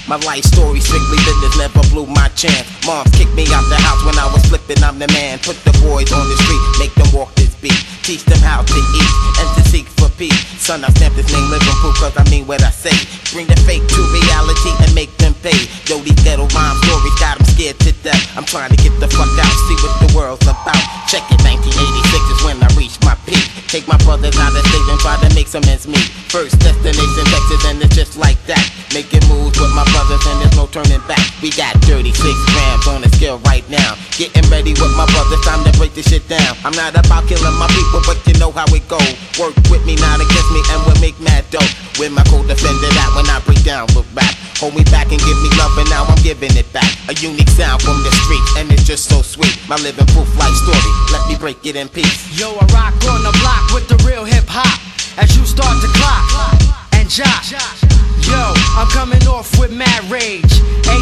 My life story strictly business, never blew my chance. Mom kicked me out the house when I was flipping, I'm the man. Put the boys on the street, make them walk this beat. Teach them how to eat and to seek for peace. Son, I stamp this name living proof cause I mean what I say. Bring the fake to reality and make them pay. Yo, these ghetto rhyme stories got them scared to death. I'm trying to get the fuck out, see what the world's about. Check it, 1986 is when I my peak. Take my brothers out of state and try to make some ends meet. First destination Texas and it's just like that. Making moves with my brothers and there's no turning back. We got 36 grams on the scale right now. Getting ready with my brothers, time to break this shit down. I'm not about killing my people, but you know how it go. Work with me, not against me, and we'll make mad dough. With my co-defender that when I break down with rap. Hold me back and give me love, and now I'm giving it back. A unique sound from the street, and it's just so sweet. My living proof life story, let me break it in peace. Yo, I rock on the block with the real hip hop. As you start to clock and jock. Yo, I'm coming off with mad rage. 18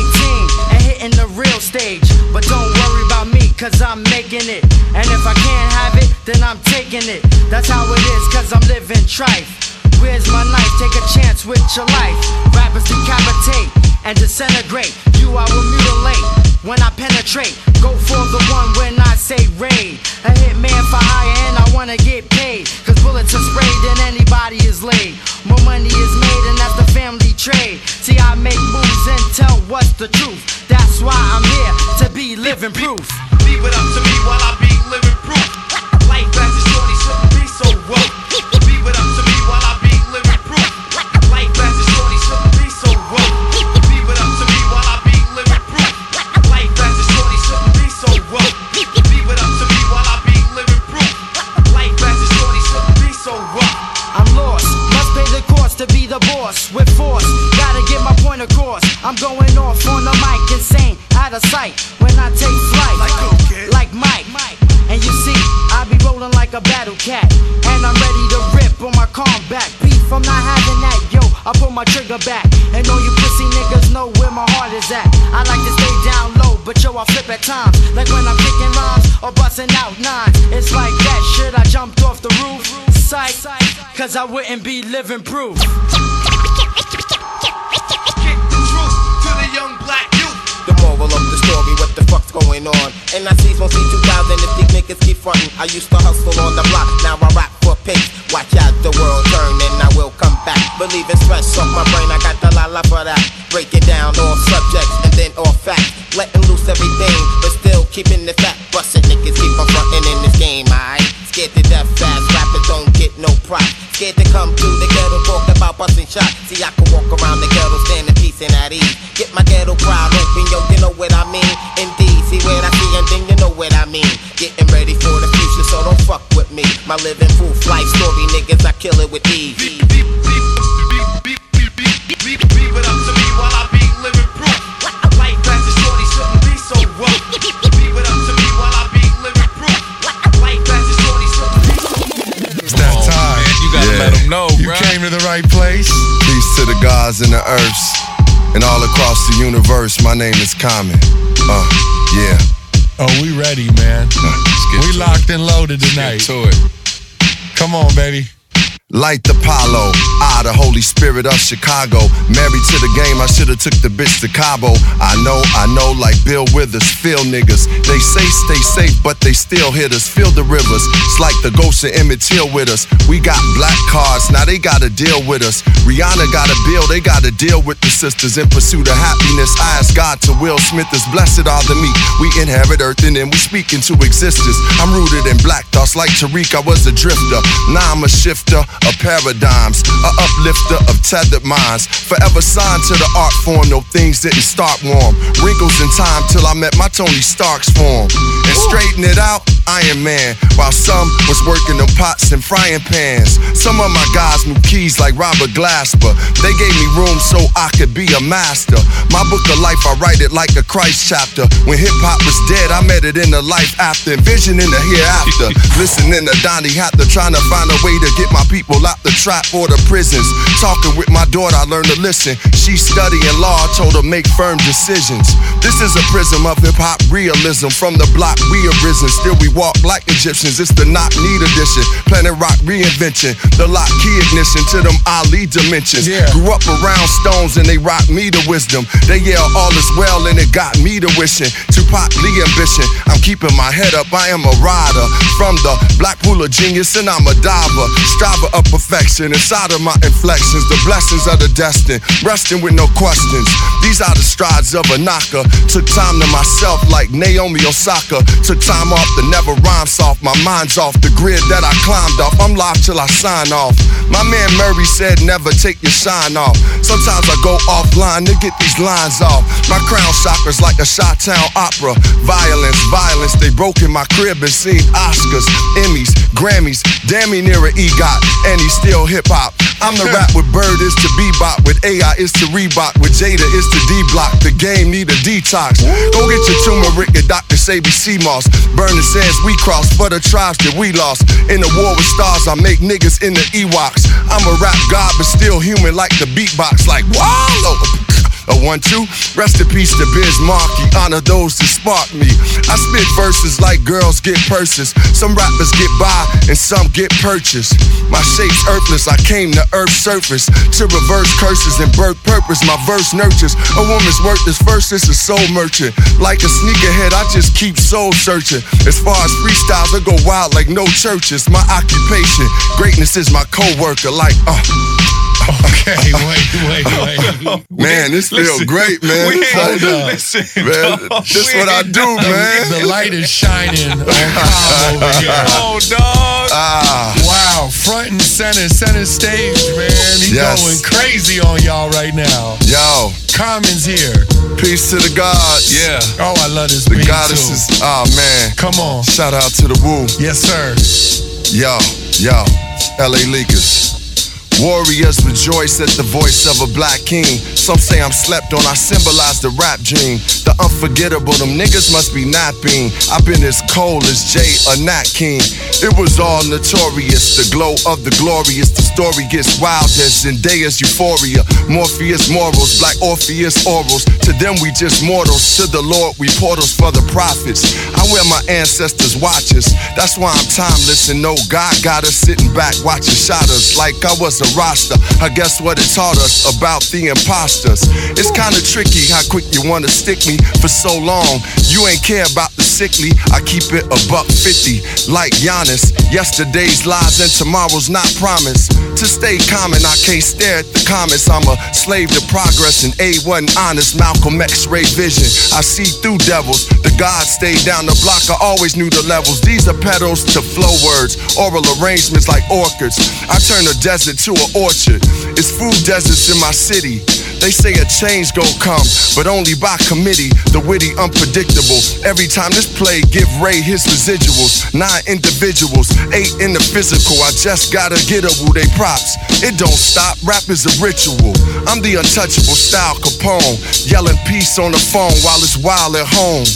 and hitting the real stage. But don't worry about me, cause I'm making it. And if I can't have it, then I'm taking it. That's how it is, cause I'm living trife. Where's my knife? Take a chance with your life. Rappers decapitate and disintegrate. You I will mutilate when I penetrate. Go for the one when I say raid. A hitman for hire and I wanna get paid. Cause bullets are sprayed and anybody is laid. More money is made and that's the family trade. See, I make moves and tell what's the truth. That's why I'm here to be living proof. Leave it up to me while I be living proof. Life as a shorty shouldn't be so woke. Going off on the mic, insane, out of sight. When I take flight, like, Mike. And you see, I be rolling like a battle cat. And I'm ready to rip on my combat. Beef, I'm not having that, yo. I pull my trigger back. And all you pussy niggas know where my heart is at. I like to stay down low, but yo, I flip at times. Like when I'm kicking rhymes or busting out nines. It's like that shit, I jumped off the roof. Sight, cause I wouldn't be living proof. The moral of the story, what the fuck's going on? And I see from C2000 if these niggas keep frontin'. I used to hustle on the block, now I rap for pace. Watch out, the world turn and I will come back. Believing stress off my brain, I got the la la for that. Breaking down all subjects and then all facts. Letting loose everything, but still keeping the fact. Bustin' niggas keep on frontin' in this game, aight? Scared to death fast, rappers don't get no prop. Scared to come through the ghetto, talk about busting shots. See, I can walk around the ghetto, stand in peace and at ease. Get my ghetto crowd open, yo, you know what I mean? Indeed, see what I see, and then you know what I mean. Getting ready for the future, so don't fuck with me. My living proof life story, niggas, I kill it with ease. Leave it up to me while I be living proof. Life as a shorty shouldn't be so rough. Leave it up to me while I be living proof. Life as a shorty shouldn't be so It's that oh, time. You gotta let 'em know, You bruh. came to the right place. Peace to the gods and the earths. And all across the universe, my name is Common. Uh, yeah. Oh, we ready, man. we locked and loaded tonight. to it. Come on, baby. Light the Apollo, I the Holy Spirit of Chicago. Married to the game, I should've took the bitch to Cabo. I know, I know, like Bill Withers, feel niggas. They say stay safe, but they still hit us. Feel the rivers, it's like the ghost of Emmett Till with us. We got black cards, now they gotta deal with us. Rihanna got a bill, they gotta deal with the sisters. In pursuit of happiness, I ask God to Will Smith is blessed are the meek. We inherit earth and then we speak into existence. I'm rooted in black thoughts like Tariq, I was a drifter. Now I'm a shifter of paradigms, a uplifter of tethered minds. Forever signed to the art form, no things didn't start warm. Wrinkles in time till I met my Tony Stark's form. And straighten it out, Iron Man. While some was working them pots and frying pans. Some of my guys knew keys like Robert Glasper. They gave me room so I could be a master. My book of life, I write it like a Christ chapter. When hip hop was dead, I met it in the life after. Envisioning the hereafter. Listening to Donny Hathaway, trying to find a way to get my people people out the trap or the prisons. Talking with my daughter, I learned to listen. She studying law, I told her make firm decisions. This is a prism of hip hop realism. From the block we arisen, still we walk like Egyptians. It's the not need edition. Planet Rock reinvention. The lock key ignition to them Ali dimensions. Yeah. Grew up around stones and they rock me to wisdom. They yell all is well and it got me to wishing. Tupac Lee ambition. I'm keeping my head up. I am a rider from the black pool of genius and I'm a diver. Striver of perfection inside of my inflections. The blessings of the destined. Resting with no questions. These are the strides of a knocker. Took time to myself like Naomi Osaka. Took time off to never rhyme soft. My mind's off the grid that I climbed off. I'm live till I sign off. My man Murray said never take your shine off. Sometimes I go offline to get these lines off. My crown chakras like a Shot Town opera. Violence, violence, they broke in my crib and seen Oscars, Emmys, Grammys. Damn near an EGOT, he's still hip hop. I'm the rap with Bird is to bebop, with AI is to Reebok, with Jada is to D Block. The game need a detox. Go get your turmeric and Dr. Sebi Moss. Burn the sands we cross for the tribes that we lost. In the war with stars, I make niggas in the Ewoks. I'm a rap god, but still human like the beatbox, like Wallow. A one two, rest in peace to Biz Markie. Honor those that spark me. I spit verses like girls get purses. Some rappers get by and some get purchased. My shape's earthless. I came to Earth's surface to reverse curses and birth purpose. My verse nurtures a woman's worth is first. It's a soul merchant. Like a sneakerhead, I just keep soul searching. As far as freestyles, I go wild like no churches. My occupation, greatness is my co-worker. Like uh. Okay, wait, wait, wait. Man, this feels great, man. we- This hold like- up. Listen, man, dog. this is what I do, man. The light is shining on Kyle over here. Oh, dog. Ah. Wow, front and center, center stage, man. He's Yes. going crazy on y'all right now. Yo. Common's here. Peace to the gods. Yeah. Oh, I love this The goddesses. too. Oh man. Come on. Shout out to the Woo. Yes, sir. Yo, yo, LA Leakers. Warriors rejoice at the voice of a black king. Some say I'm slept on, I symbolize the rap dream. The unforgettable, them niggas must be napping. I've been as cold as Jay or Nat King. It was all notorious, the glow of the glorious. Story gets wild as Zendaya's euphoria. Morpheus morals, black Orpheus orals. To them we just mortals, to the Lord we portals for the prophets. I wear my ancestors' watches, that's why I'm timeless and no God got us sitting back watching shotters like I was a roster. I guess what it taught us about the imposters. It's kinda tricky how quick you wanna stick me for so long. You ain't care about the sickly, I keep it a buck fifty, like Giannis. Yesterday's lies and tomorrow's not promised. To stay common, I can't stare at the comments. I'm a slave to progress and A wasn't honest. Malcolm X-ray vision. I see through devils. The gods stay down the block. I always knew the levels. These are petals to flow words, oral arrangements like orchids. I turn a desert to an orchard. It's food deserts in my city. They say a change gon' come, but only by committee. The witty, unpredictable. Every time this play, give Ray his residuals. Nine individuals, eight in the physical. I just gotta get a woo they props. It don't stop, rap is a ritual. I'm the untouchable style Capone, yelling peace on the phone while it's wild at home.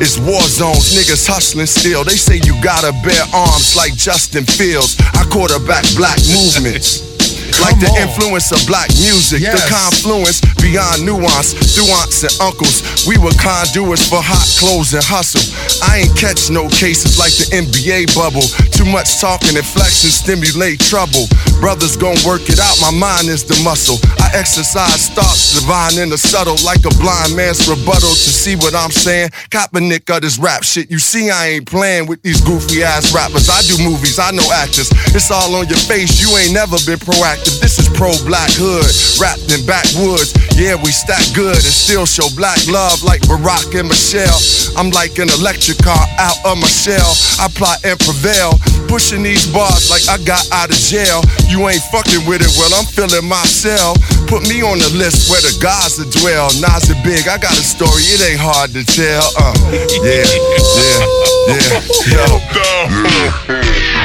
It's war zones, niggas hustling still. They say you gotta bear arms like Justin Fields. I quarterback black movements. Like the influence of black music, the confluence beyond nuance, through aunts and uncles. We were conduits for hot clothes and hustle. I ain't catch no cases like the NBA bubble. Too much talking and flexing stimulate trouble. Brothers gon' work it out, my mind is the muscle. I exercise thoughts divine in the subtle, like a blind man's rebuttal to see what I'm saying. Kaepernick of this rap shit. You see, I ain't playing with these goofy ass rappers. I do movies, I know actors. It's all on your face, you ain't never been proactive. This is pro black hood, wrapped in backwoods. Yeah, we stack good and still show black love like Barack and Michelle. I'm like an electric car out of my shell. I plot and prevail, pushing these bars like I got out of jail. You ain't fucking with it, well, I'm feeling myself. Put me on the list where the gods are dwell. Nas and Big, I got a story, it ain't hard to tell. Uh, yeah, yeah, yeah, yo.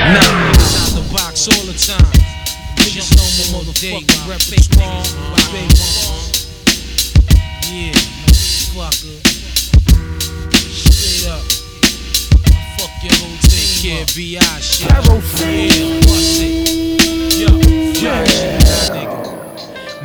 Nah. Out the box all the time dig. Rep it strong, my big Yeah, fucker. Straight up. I fuck your whole take care, B.I. shit. Yeah, bust it. Yo, yeah.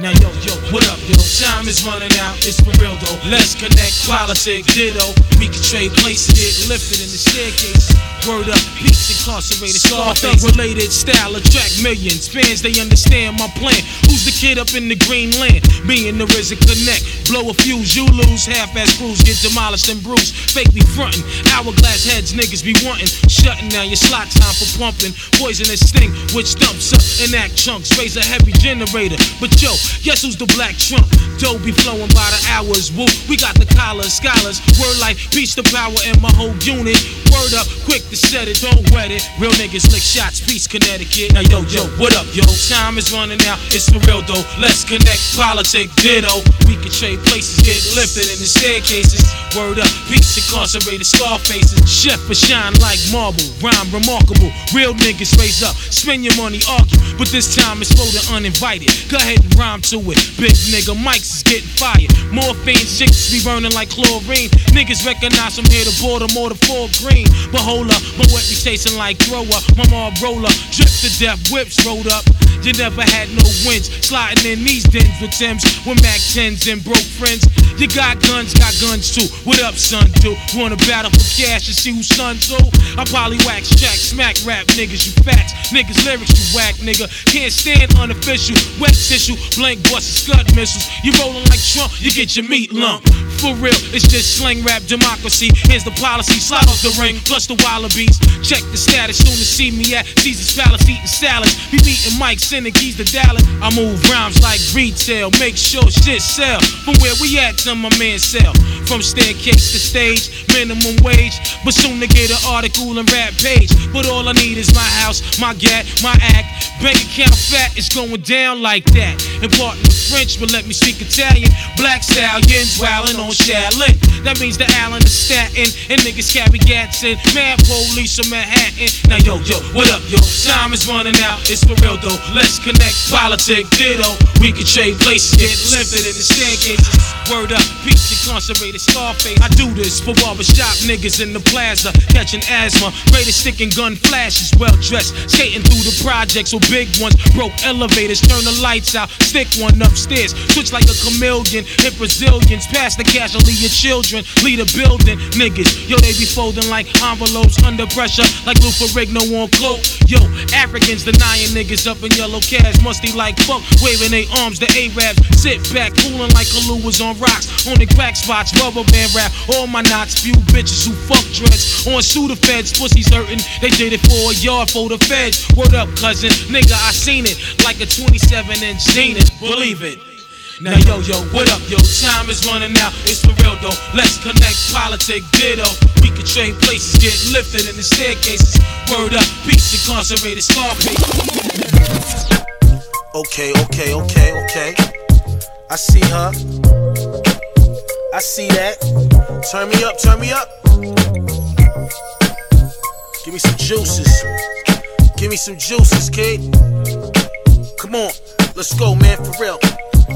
Now yo, what up, yo? Time is running out, it's for real though. Let's connect, politics, ditto. We can trade places, get lifted in the staircase. Word up, peace incarcerated, Scarface related style attract millions. Fans, they understand my plan. Who's the kid up in the green land? Me and the RZA connect. Blow a fuse, you lose. Half-ass crews get demolished and bruised. Fake be frontin'. Hourglass heads, niggas be wantin'. Shutting down your slot time for pumping. Poisonous sting, which dumps up and act chunks. Raise a heavy generator. But yo, guess who's the black trump? Dough be flowing by the hours. Woo, we got the collars, scholars. Word like peace to power in my whole unit. Word up, quick to set it, don't wet it. Real niggas lick shots, peace, Connecticut. Now yo, yo, what up, yo? Time is running out, it's for real though. Let's connect, politic, ditto. We can trade places, get lifted in the staircases. Word up, peace, incarcerated, scar faces. Chef for shine like marble, rhyme remarkable. Real niggas raise up, spend your money, argue. But this time it's for the uninvited. Go ahead and rhyme to it. Big nigga, mics is getting fired. Morphine chicks be burning like chlorine. Niggas recognize from here to Baltimore to Fort Greene. But hold up, my reputation like thrower. My mob roller, drip to death, whips rolled up. You never had no wins. Sliding in these dens with Timbs with Mac 10s and broke friends. You got guns, got guns too. What up, son? Do wanna battle for cash and see who's son too? I probably wax jack, smack rap niggas, you facts. Niggas lyrics, you whack nigga. Can't stand unofficial. Wet tissue, blank busts, scud missiles. You rolling like Trump, you get your meat lump. For real, it's just slang rap democracy. Here's the policy, slide off the ring, plus the wallabies. Check the status, soon to see me at Caesar's Palace eating salads. Be meeting Mike, sending keys to Dallas. I move rhymes like retail, make sure shit sell. From where we at to my man sell. From staircase to stage, minimum wage. But soon to get an article and rap page. But all I need is my house, my gat, my act. Bank account fat, it's going down like that. Important French, but let me speak Italian. Black stallions wildin' on Shaolin. That means the Allen is Staten. And niggas carry gats in. Mad police from Manhattan. Now yo, yo, what up, yo? Time is running out, it's for real though. Let's connect, politic, ditto. We can trade places, get lifted in the staircases. Word up, peace, incarcerated Scarface. I do this for barbershop niggas in the plaza, catching asthma. Greatest stick and gun flashes, well dressed. Skating through the projects with big ones. Broke elevators, turn the lights out, stick one upstairs. Switch like a chameleon, hit Brazilians. Pass the leave your children. Lead a building, niggas. Yo, they be folding like envelopes under pressure, like Lou Ferrigno on cloak. Yo, Africans denying niggas up in yellow cash, musty like fuck, waving their arms. The Arabs sit back, cooling like Kalu was on rocks. On the crack spots, rubber band rap. All my knots, few bitches who fuck dreads. On the feds, pussies hurting. They did it for a yard for the feds. Word up, cousin, nigga, I seen it like a 27 inch Zenith. Believe it. Now yo yo, what up yo? Time is running out, it's for real though. Let's connect, politic, ditto. We can trade places, get lifted in the staircases. Word up, peace, incarcerated Scarface. Okay, okay, okay, okay. I see her. I see that. Turn me up, turn me up. Give me some juices. Give me some juices, kid. Come on, let's go, man, for real.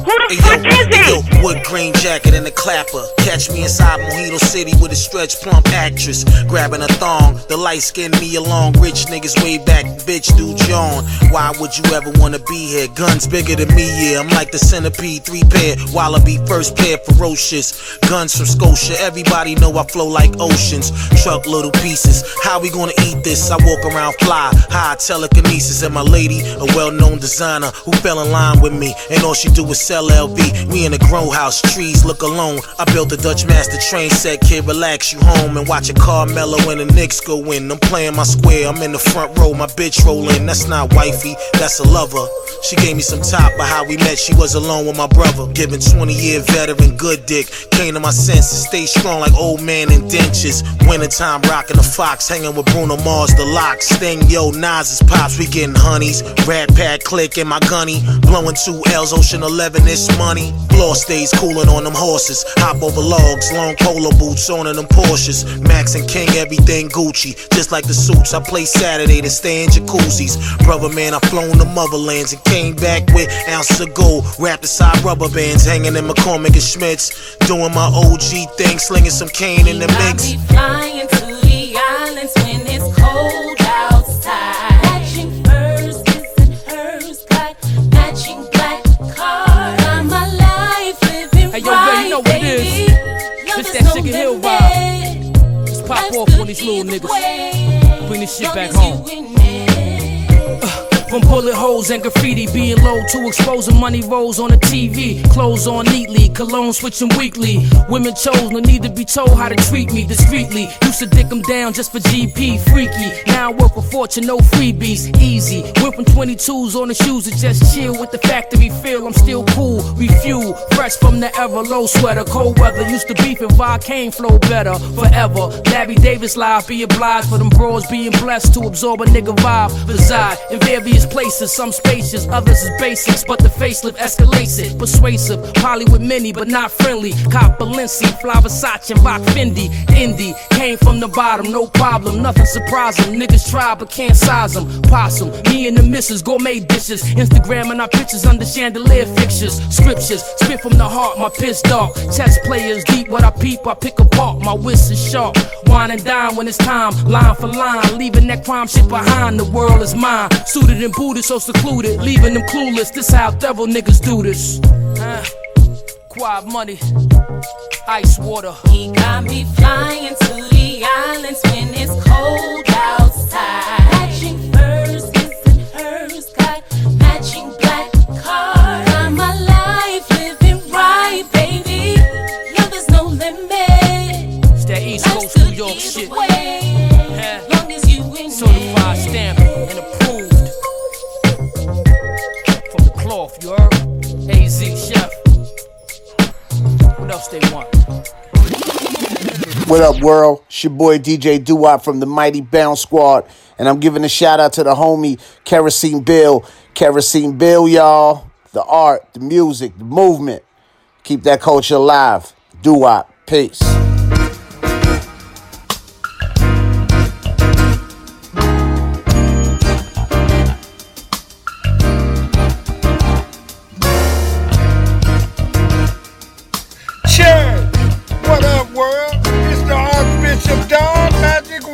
Hey yo, hey yo, wood green jacket and a clapper. Catch me inside Mojito City with a stretch plump actress. Grabbing a thong, the light skin me along. Rich niggas way back, bitch, do John. Why would you ever wanna be here? Guns bigger than me, yeah. I'm like the centipede, three pair. Wallaby, first pair, ferocious. Guns from Scotia, everybody know I flow like oceans. Truck little pieces. How we gonna eat this? I walk around fly, high telekinesis. And my lady, a well known designer who fell in line with me. And all she do is sell LV. We in a grow house, trees look alone. I built a Dutch master train set, kid, relax you home and watch a car mellow and the Knicks go in. I'm playing my square, I'm in the front row, my bitch rolling. That's not wifey, that's a lover. She gave me some top, but how we met, she was alone with my brother. Giving 20 year veteran good dick. Came to my senses, stay strong like old man in dentures. Wintertime rocking the fox, hanging with Bruno Mars, the lock. Sting, yo, Nas is pops, we getting honeys. Rat Pack click in my gunny. Blowing two L's, Ocean 11, this money. Floor stays cooling on them horses. Hop over logs, long polo boots on in them Porsches. Max and King, everything Gucci. Just like the suits I play Saturday to stay in jacuzzis. Brother man, I flown the motherlands and came back with ounces of gold. Wrapped inside rubber bands, hanging in McCormick and Schmick's. Doing my OG thing, slinging some cane in the mix. I be Flying to the islands when it's cold outside. Off on these little niggas. Bring this shit back home. From bullet holes and graffiti being low to exposing money rolls on the TV. Clothes on neatly, cologne switching weekly. Women chose, no need to be told how to treat me discreetly. Used to dick them down just for GP, freaky. Now I work for fortune, no freebies, easy. Went from 22s on the shoes to just chill with the factory feel. I'm still cool, refuel, fresh from the ever low sweater. Cold weather, used to beef and Volcane flow better forever. Larry Davis live, be obliged for them bros being blessed to absorb a nigga vibe. Reside in places, some spacious, others is basics, but the facelift escalates it. Persuasive, probably with many, but not friendly. Cop Balenci, fly Versace, and rock Fendi. Indie, came from the bottom, no problem, nothing surprising. Niggas try, but can't size them. Possum, me and the missus, gourmet dishes. Instagram and our pictures under chandelier fixtures. Scriptures, spit from the heart, my piss dark. Chess players deep, what I peep, I pick apart. My wits is sharp. Wine and dine when it's time, line for line. Leaving that crime shit behind, the world is mine. Suited and booted, so secluded, leaving them clueless. This how devil niggas do this. Uh, quiet money, ice water. He got me flying to the islands when it's cold outside. Matching furs, his and hers got matching black cars. My life living right, baby. Love is no limit. It's that East Coast New York shit. Yeah. Long as you Certified stamp and approved. The you heard? Chef. What else they want? What up, world? It's your boy DJ Duop from the Mighty Bounce Squad, and I'm giving a shout out to the homie Kerosene Bill. Kerosene Bill, y'all. The art, the music, the movement. Keep that culture alive. Duop. Peace.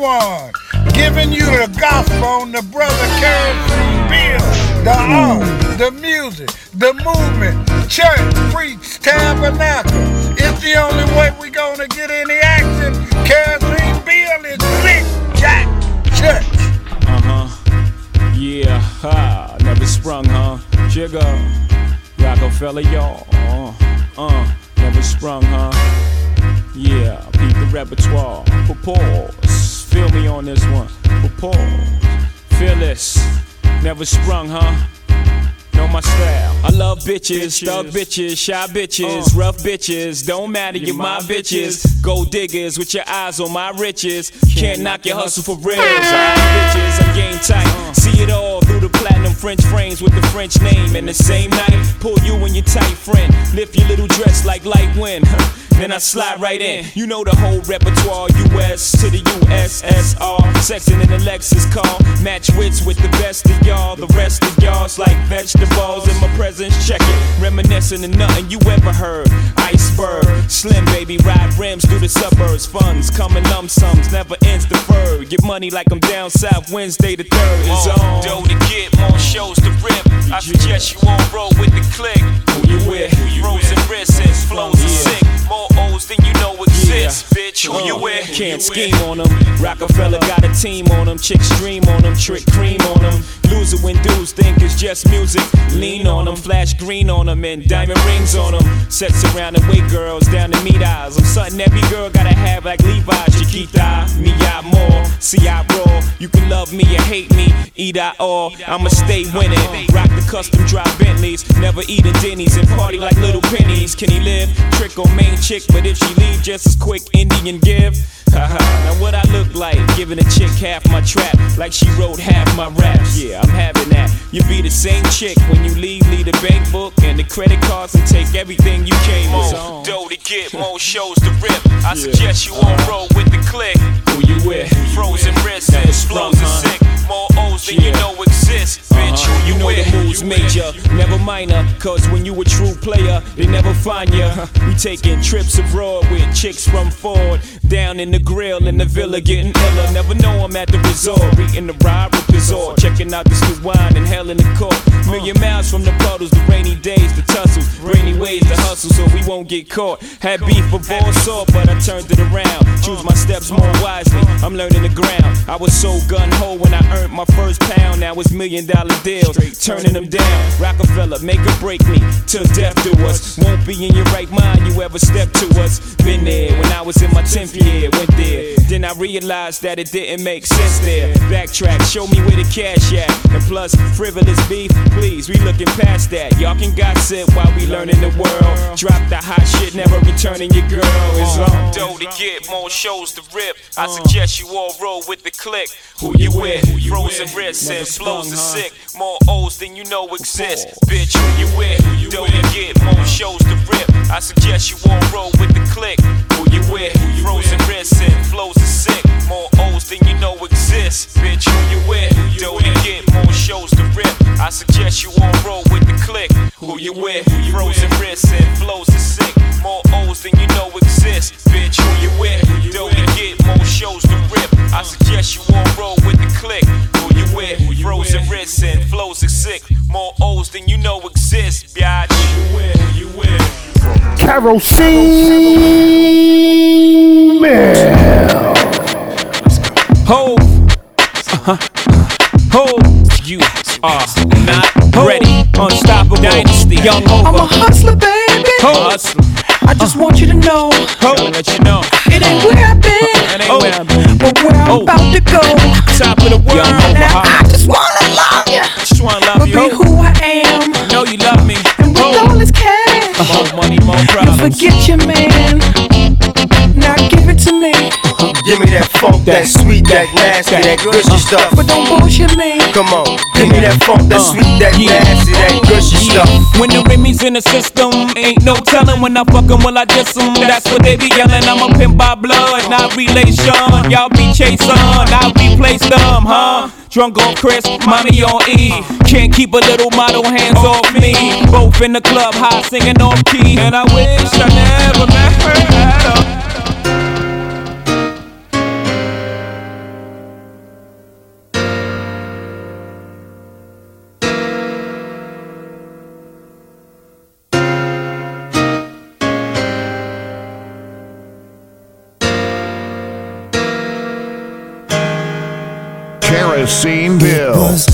Wand, giving you the gospel on the brother Kerosene Bill, the art, the music, the movement, church, preach, tabernacle. It's the only way we gonna get any action. Kerosene Bill is Lick Jack Church. Uh huh. Yeah, ha. Never sprung, huh? Jigga. Roc-A-Fella, y'all. Uh, uh. Never sprung, huh? Yeah, beat the repertoire. Pause. Feel me on this one. Pause. Feel this. Never sprung, huh? Know my style. I love bitches, thug bitches, shy bitches, uh. rough bitches. Don't matter, you're my bitches. Gold diggers with your eyes on my riches. Can't knock your hustle for real. Eye bitches, I'm game tight. Uh. See it all through the platinum French frames with the French name. And the same night, pull you and your tight friend. Lift your little dress like light wind. Then I slide right in. You know the whole repertoire, US to the USSR. Sexing in the Lexus car. Match wits with the best of y'all. The rest of y'all's like vegetables in my presence. Check it. Reminiscing of nothing you ever heard. Iceberg. Slim baby, ride rims through the suburbs. Funds coming lump sums, never ends deferred. Get money like I'm down south Wednesday the 3rd is on. Dough to get, more shows to rip. I suggest you on roll with the click. Who you with? Frozen wrists, flows are sick. More O's than you know exist, bitch. Who uh, you with? Can't scheme on them. Roc-A-Fella got a team on them. Chicks dream on them. Trick cream on them. Loser when dudes think it's just music. Lean on them. Flash green on them. And diamond rings on them. Sets around and wait girls down to meet eyes. I'm something every girl gotta have like Levi. Chiquita. Me, I more. See, I roll. You can love me or hate me. Eat I all. I'ma stay winning. Rock the custom drop Bentleys. Never eating Denny's and party like little pennies. Can he live? Trick on main chick, but if she leave just as quick, Indian give. Now what I look like, giving a chick half my trap, like she wrote half my raps. Yeah, I'm having that. You be the same chick when you leave, leave the bank book and the credit cards and take everything you came on. Dough to get, more shows to rip. I suggest you on uh-huh. roll with the click. Who you with? Frozen wrists, explodes are sick. More O's than you know exist, bitch. Uh-huh. Who you, You know with? the moves major, never minor. Cause when you a true player, they never find ya. We taking trips abroad with chicks from Ford. Down in the grill in the villa, getting iller. Never know I'm at the resort. Eating the ride, repeat resort. Checking out the sweet wine and hell in the court. Million miles from the puddles, the rainy days, the tussle. Rainy ways, the hustle, so we won't get caught. Had beef with all sort, but I turned it around. Choose my steps more wisely. I'm learning the ground. I was so gun ho when I earned my first pound. Now it's million dollar deals, turning them down. Roc-A-Fella, make or break me till death do us. Won't be in your right mind, you ever step to us. Been there when I was in my 10th year, went there. Then I realized that it didn't make sense there. Backtrack, show me where the cash at. And plus, frivolous beef, please, we looking past that. Y'all can gossip while we learning the world. Drop the hot shit, never returning your girl. It's on dough to get, more shows to rip. I suggest you all roll with the click. Who you with? Frozen wrists and flows are sick. More O's than you know exist. Bitch, who you with? Dough to get, more shows to rip. I suggest you all roll with the click. Who you with? Frozen wrists and flows are sick. More O's than you know exist. Bitch, who you with? Dough to get, more shows to rip. I suggest you all roll with the click. Who you with? Frozen wrists and flows are sick. More O's than you know exist. Bitch, who you with? Dough to get, more shows to rip. I suggest you all roll with the click. Who you with? Frozen wrists and flows are sick. More O's than you know exist. Biatch. Who you with? Kerosene Bill. Ho! Uh-huh. Ho! You are not ready. Unstoppable dynasty. Young Hova. I'm a hustler, baby. Ho! Hustler. I just want you to know Ho! Let you know. it ain't where I've been, It ain't where I've been. but where I'm about to go. Top of the world. Now I just wanna love you, Just wanna love but you. be who I am. Know you love me. And with all this cash, forget your man. Now give it to me, Give me that funk, that sweet, that nasty, that gushy uh. stuff. but don't bullshit me. Come on, give me that funk, that uh. sweet, that yeah. nasty, that gushy stuff. When the Remy's in the system, ain't no telling when I fuck 'em, will I diss 'em? That's what they be yelling. I'm a pimp by blood, not relation. Y'all be chasing, I replace them, huh? Drunk on Chris, mommy on E. Can't keep a little model hands off me. Both in the club, high singing off key. And I wish I never met her at all. Kerosene Bill.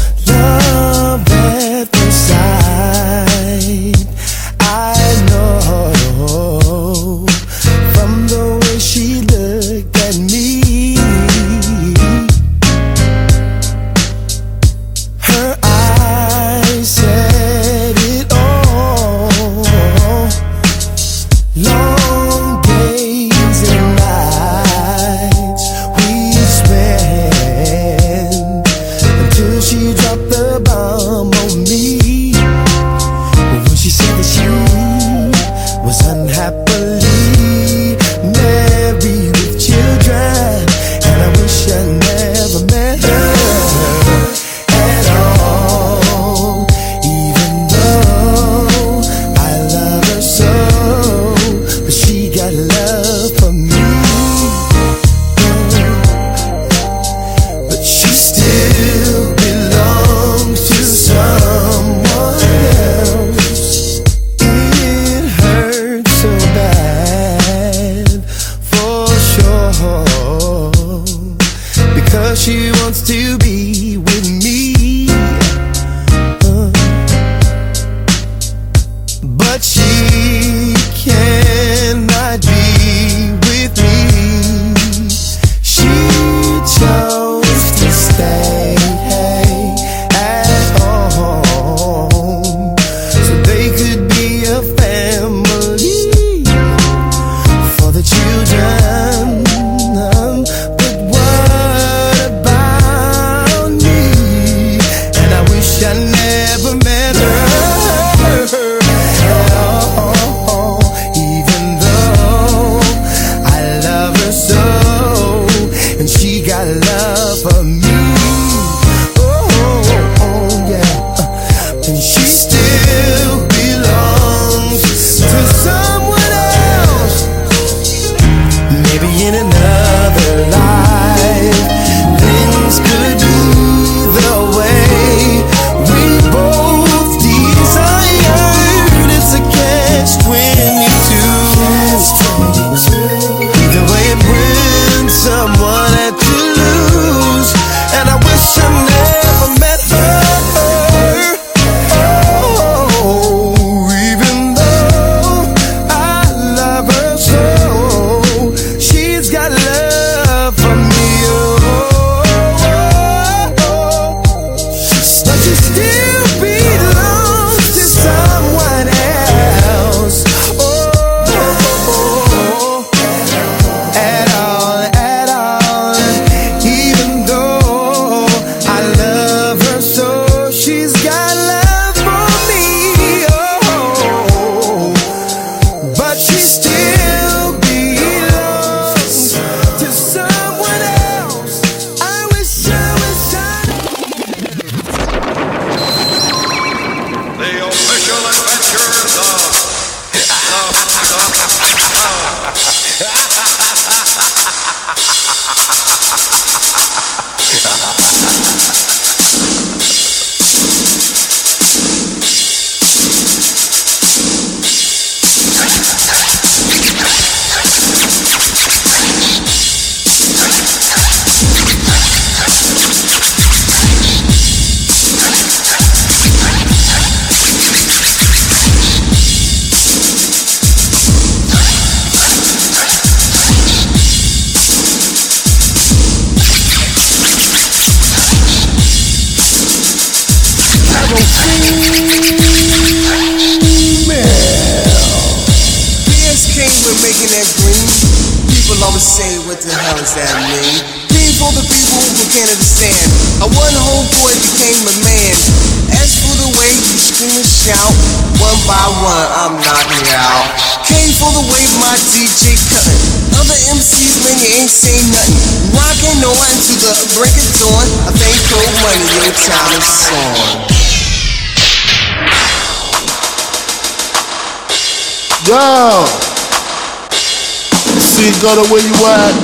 Where you at?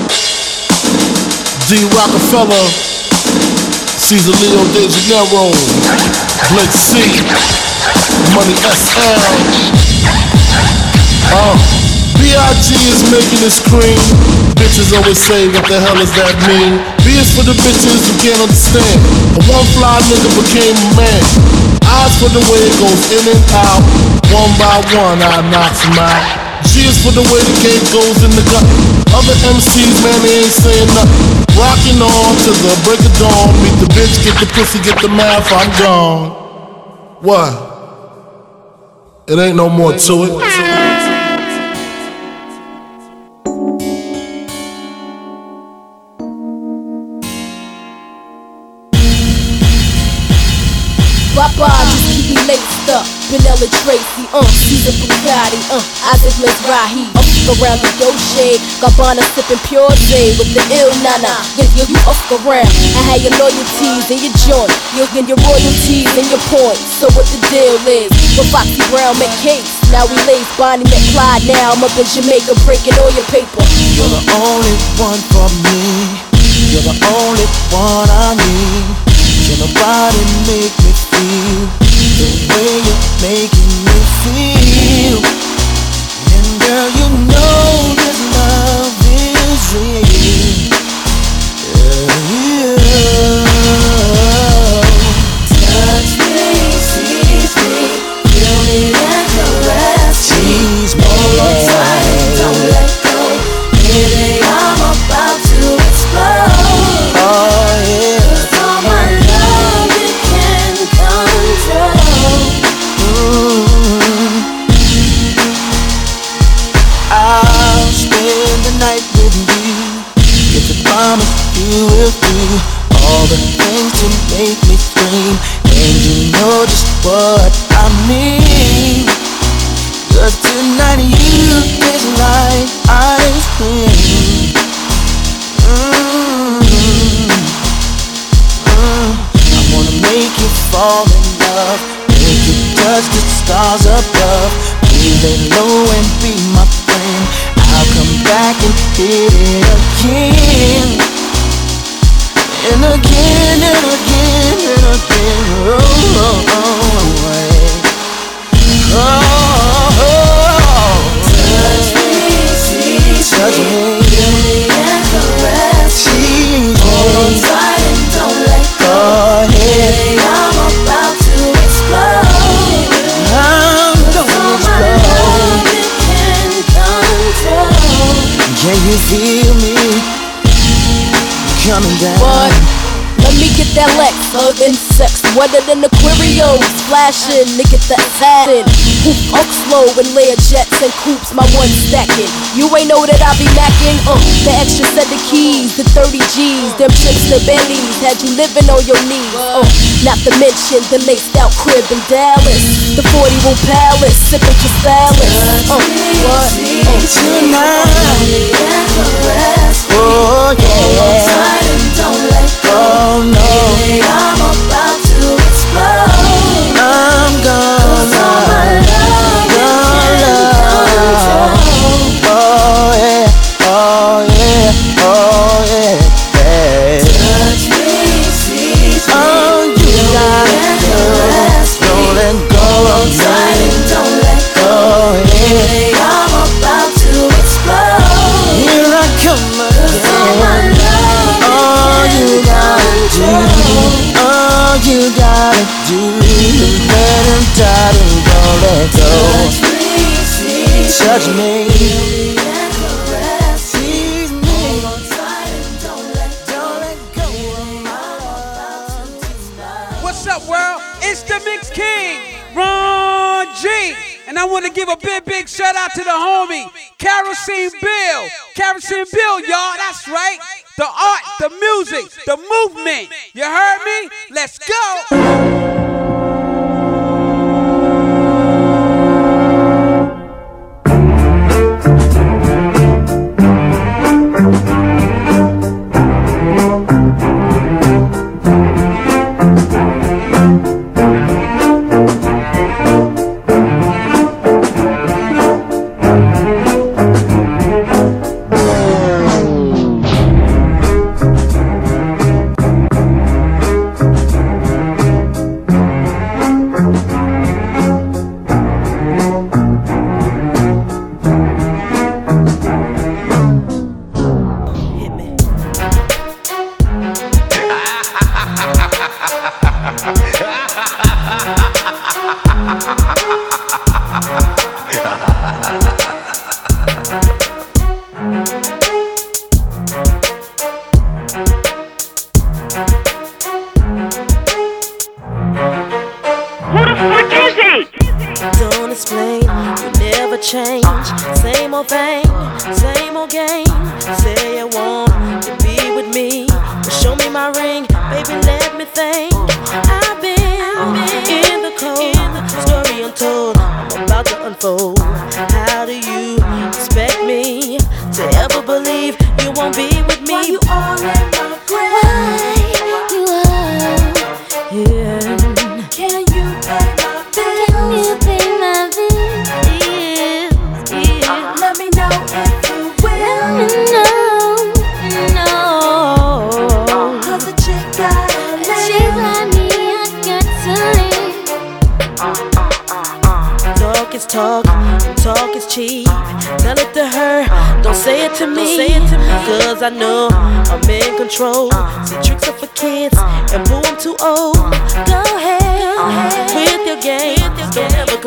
D. Rockefeller, Caesar Leo De Janeiro, Blake C, Money SL. Uh, B.I.G. is making this cream. Bitches always say, what the hell does that mean? B is for the bitches who can't understand. A one fly nigga became a man. Eyes for the way it goes in and out. One by one, I knock them out. Is for the way the game goes in the gut. Other MCs, man, they ain't saying nothing. Rocking on to the break of dawn. Meet the bitch, get the pussy, get the math, I'm gone. What? It ain't no more to it. Bugatti, uh, Isaac Mizrahi. Up around the Dolce, Gabbana sipping pure J with the ill nana. Yeah, yeah, you up around. I had your loyalties and your joint, you and your royalties and your points. So what the deal is? With Foxy Brown met case. Now we lace Bonnie met Clyde. Now I'm up in Jamaica breaking all your paper. You're the only one for me. You're the only one I need. Can nobody make me feel the way you're making me feel? What I mean. Cause tonight you taste like ice cream. Mm. Mm. I wanna make you fall in love, make you touch the stars above. We lay low and be my friend. I'll come back and hit it again, and again and again and again. Oh, oh, oh, that Lex, sex wetter than Aquarius, flashing, nigga the assassin. Hoop up slow and layer jets and coops, my one stacking. You ain't know that I be macking, uh, the extra set of keys, the 30 G's, them trips to Bentleys, had you living on your knees, uh, not to mention the laced out crib in Dallas, the 40 room palace, sipping for salad, uh, what? Uh, Tonight. Oh yeah. Oh no. You gotta do him die and don't let go. Touch me, Touch me,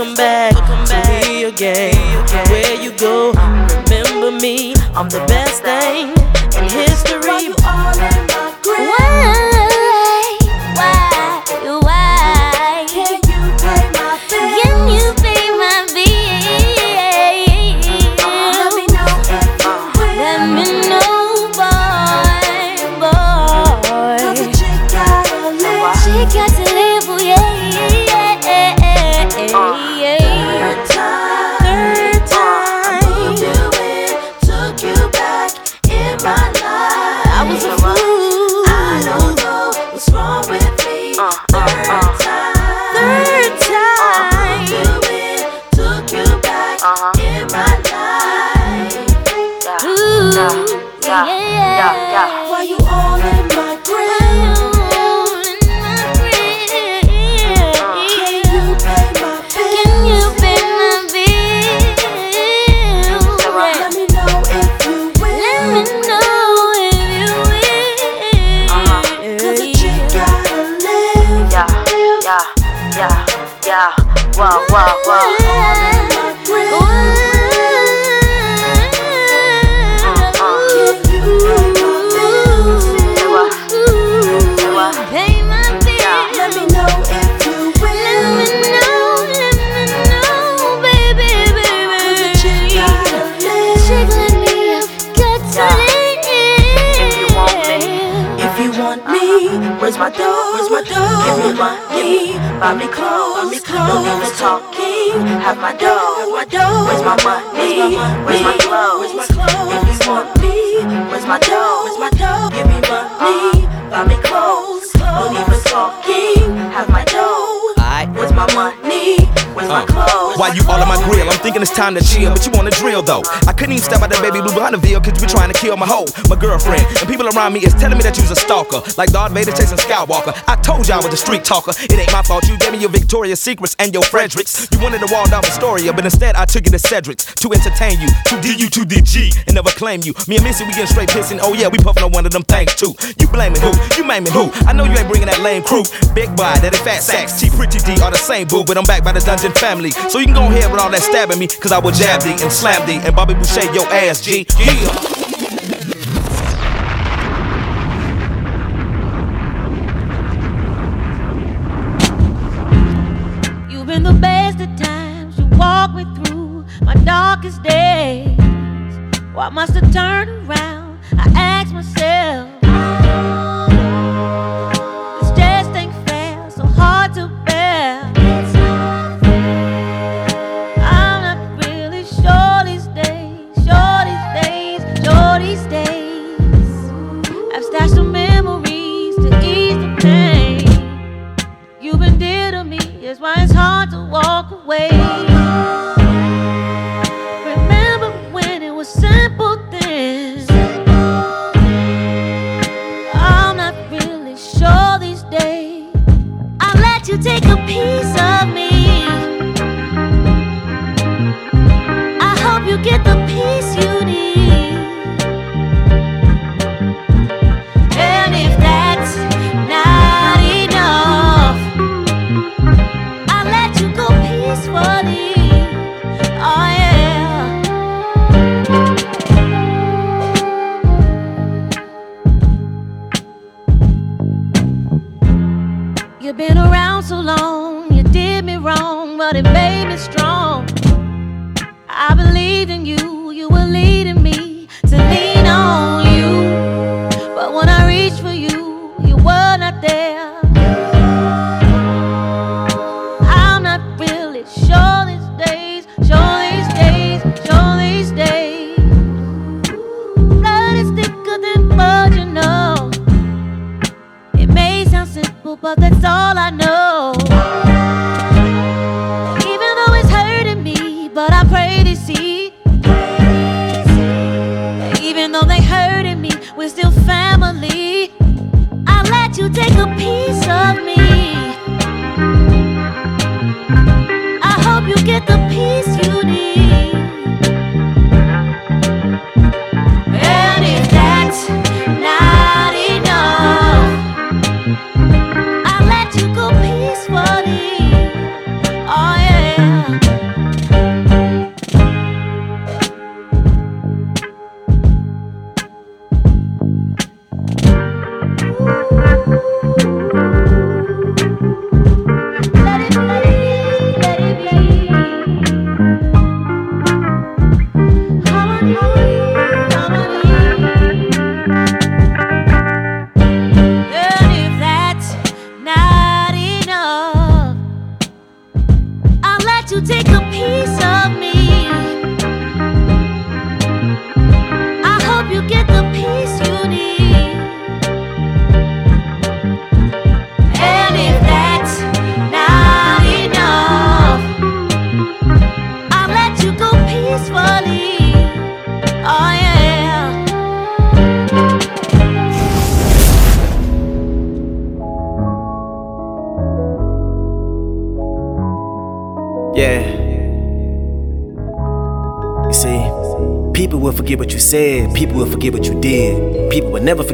come back, come back to me again. Where you go, remember me. I'm the best thing. time to chill, but you wanna drill though. I couldn't even step out that baby blue behind the cause you be trying to kill my hoe, my girlfriend. And people around me is telling me that you's a stalker, like Darth Vader chasing Skywalker. I told you I was a street talker. It ain't my fault, you gave me your Victoria's Secrets and your Fredericks wanted a Waldorf Astoria, but instead I took it to Cedric's to entertain you, to DU, to DG, and never claim you. Me and Missy, we getting straight pissing. Oh yeah, we puffin' on one of them things too. You blaming who? You maiming who? I know you ain't bringing that lame crew. Big boy, that is fat sacks, T pretty D are the same boo, but I'm back by the dungeon family. So you can go ahead with all that stabbing me, cause I will jab thee and slam thee and Bobby Boucher your ass, G. Yeah.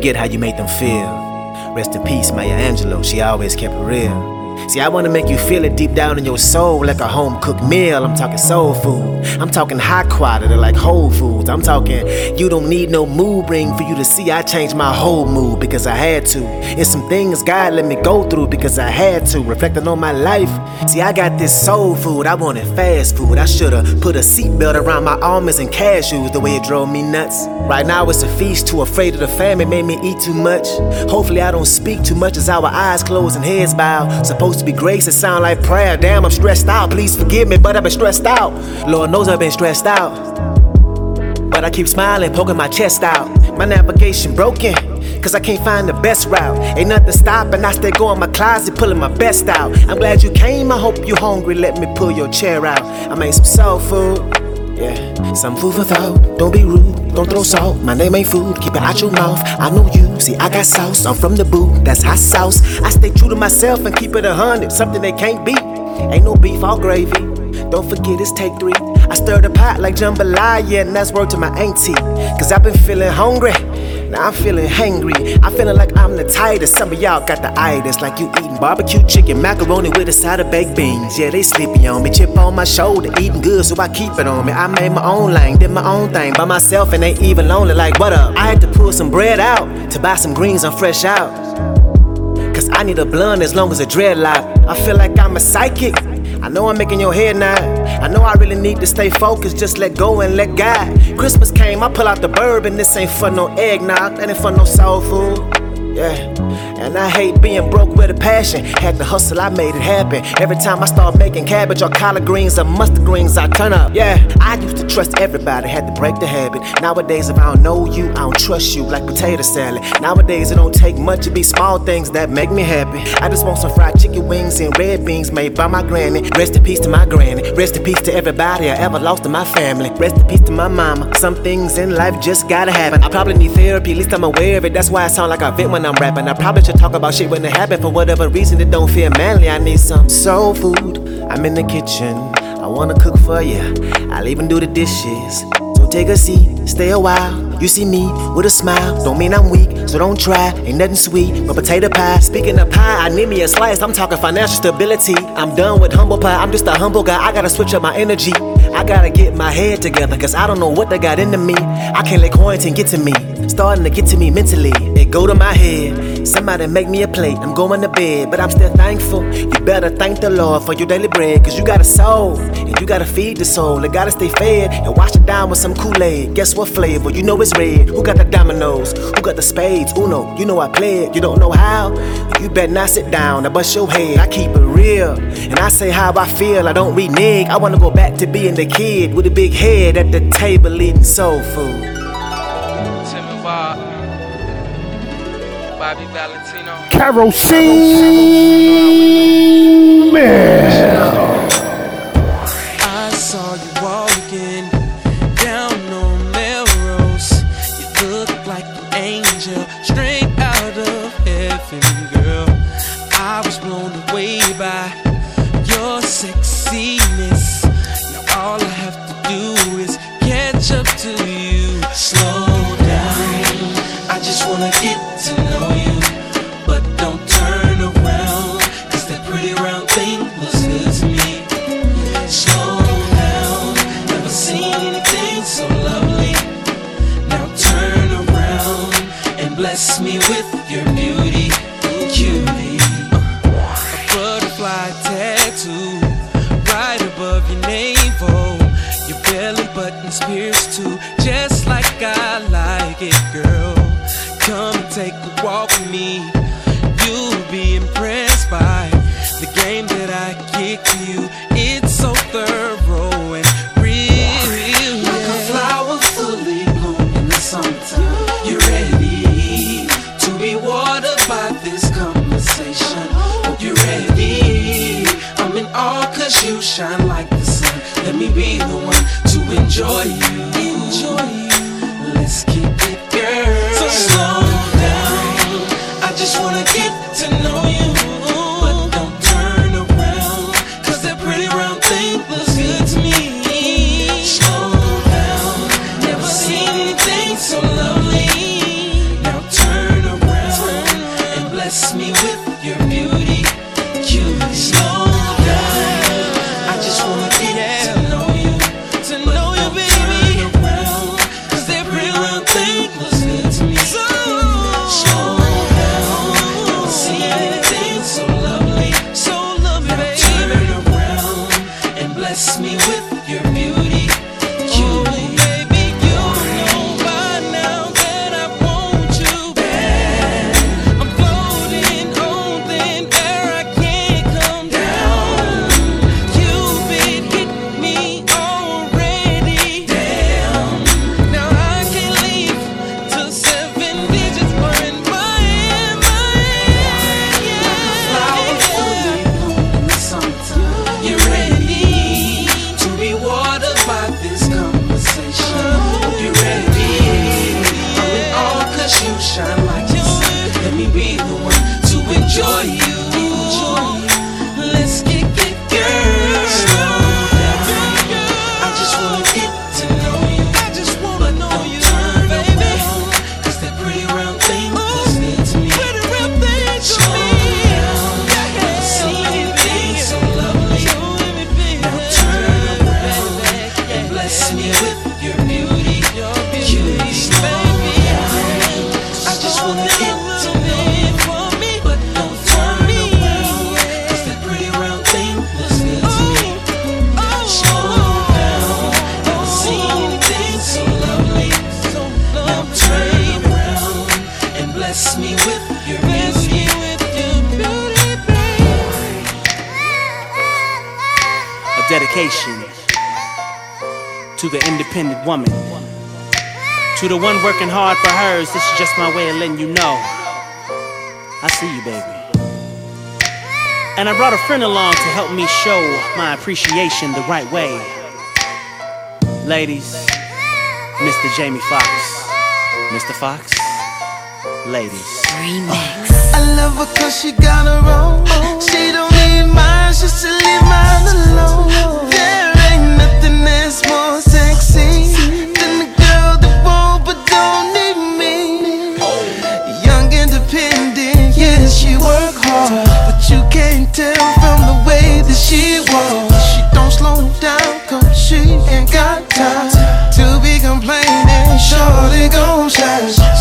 Forget how you made them feel. Rest in peace, Maya Angelou, she always kept it real. See, I wanna make you feel it deep down in your soul like a home cooked meal. I'm talking soul food. I'm talking high quality like Whole Foods. I'm talking you don't need no mood ring for you to see I changed my whole mood because I had to. It's some things God let me go through because I had to. Reflecting on my life. See, I got this soul food. I wanted fast food. I should've put a seatbelt around my almonds and cashews the way it drove me nuts. Right now it's a feast. Too afraid of the famine made me eat too much. Hopefully I don't speak too much as our eyes close and heads bow. Supposed to be grace, it sound like prayer. Damn, I'm stressed out. Please forgive me, but I've been stressed out. Lord knows I've been stressed out. But I keep smiling, poking my chest out. My navigation broken, cause I can't find the best route. Ain't nothing stopping, I stay going my closet, pulling my best out. I'm glad you came, I hope you hungry, let me pull your chair out. I made some soul food, yeah. Some food for thought, don't be rude, don't throw salt. My name ain't food, keep it out your mouth. I know you, see, I got sauce, I'm from the boot, that's hot sauce. I stay true to myself and keep it a hundred, something they can't beat. Ain't no beef, all gravy. Don't forget it's take three. I stir the pot like jambalaya, and that's word to my auntie. Cause I've been feeling hungry, now I'm feeling hangry. I'm feeling like I'm the tightest. Some of y'all got the itis, like you eating barbecue chicken, macaroni with a side of baked beans. Yeah, they sleepy on me, chip on my shoulder, eating good, so I keep it on me. I made my own lane, did my own thing by myself, and ain't even lonely. Like, what up? I had to pull some bread out to buy some greens, I'm fresh out. Cause I need a blunt as long as a dreadlock. I feel like I'm a psychic. I know I'm making your head nod. I know I really need to stay focused, just let go and let God. Christmas came, I pull out the bourbon. This ain't for no eggnog, that ain't for no soul food. Yeah, and I hate being broke with a passion. Had to hustle, I made it happen. Every time I start making cabbage or collard greens or mustard greens, I turn up. Yeah, I used to trust everybody, had to break the habit. Nowadays, if I don't know you, I don't trust you like potato salad. Nowadays, it don't take much to be small things that make me happy. I just want some fried chicken wings and red beans made by my granny. Rest in peace to my granny. Rest in peace to everybody I ever lost in my family. Rest in peace to my mama. Some things in life just gotta happen. I probably need therapy, at least I'm aware of it. That's why I sound like I vent when I'm rapping. I probably should talk about shit when it happened. For whatever reason, it don't feel manly. I need some soul food. I'm in the kitchen. I wanna cook for you. I'll even do the dishes. So take a seat, stay a while. You see me with a smile, don't mean I'm weak, so don't try. Ain't nothing sweet but potato pie. Speaking of pie, I need me a slice. I'm talking financial stability. I'm done with humble pie. I'm just a humble guy. I gotta switch up my energy. I gotta get my head together, cause I don't know what they got into me. I can't let quarantine get to me. Starting to get to me mentally. It go to my head. Somebody make me a plate. I'm going to bed, but I'm still thankful. You better thank the Lord for your daily bread, cause you got a soul. And you gotta feed the soul. It gotta stay fed and wash it down with some Kool-Aid. Guess what flavor? You know it's red. Who got the dominoes? Who got the spades? Uno. You know I play it. You don't know how? You better not sit down. I bust your head. I keep it real. And I say how I feel. I don't renege. I wanna go back to being the kid with a big head at the table eating soul food. Bobby Valentino. Kerosene Bill. To woman. To the one working hard for hers, this is just my way of letting you know. I see you, baby. And I brought a friend along to help me show my appreciation the right way. Ladies, Mr. Jamie Foxx. Mr. Foxx, ladies. Remix. I love her cause she got her own. She don't need mine, she should leave mine alone. She walks. She don't slow down cause she ain't got time to be complaining. Shorty gon' shine.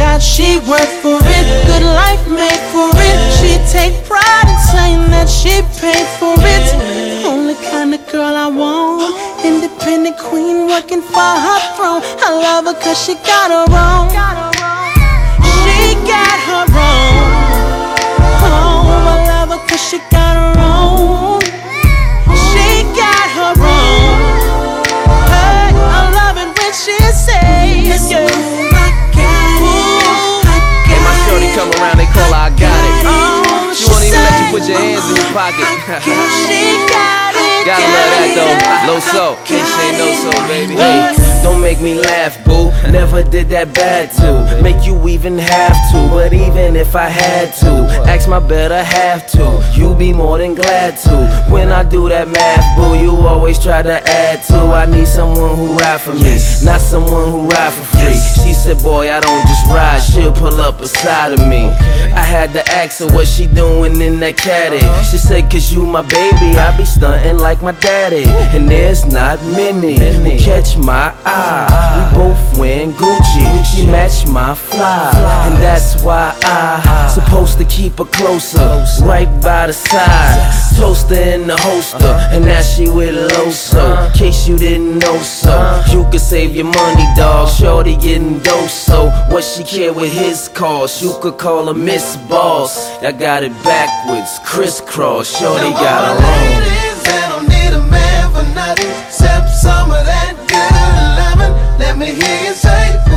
Got. She worked for it, good life made for it. She take pride in saying that she paid for it. Only kind of girl I want, independent queen working for her throne. I love her cause she got her own. Pocket. Gotta love that though. Low so, can't say no so, baby. Hey, don't make me laugh, boo. Never did that bad to make you even have to. But even if I had to, ask my better half to. You be more than glad to. When I do that math, boo, you always try to add to. I need someone who ride for me, not someone who ride for free. She said, boy, I don't just ride, pull up beside of me. I had to ask her what she doing in that caddy. She said, cause you my baby, I be stunting like my daddy. And there's not many who catch my eye. We both wearing Gucci, she match my fly. And that's why I supposed to keep her closer, right by the side. Toaster in the holster, and now she with Loso. Case you didn't know so, you could save your money, dog. Shorty getting dose, so what she care with his cost? You could call her Miss Boss. I got it backwards, crisscross. Shorty got her own. Ladies, I don't need a man for nothing except some of that good loving. Let me hear you say,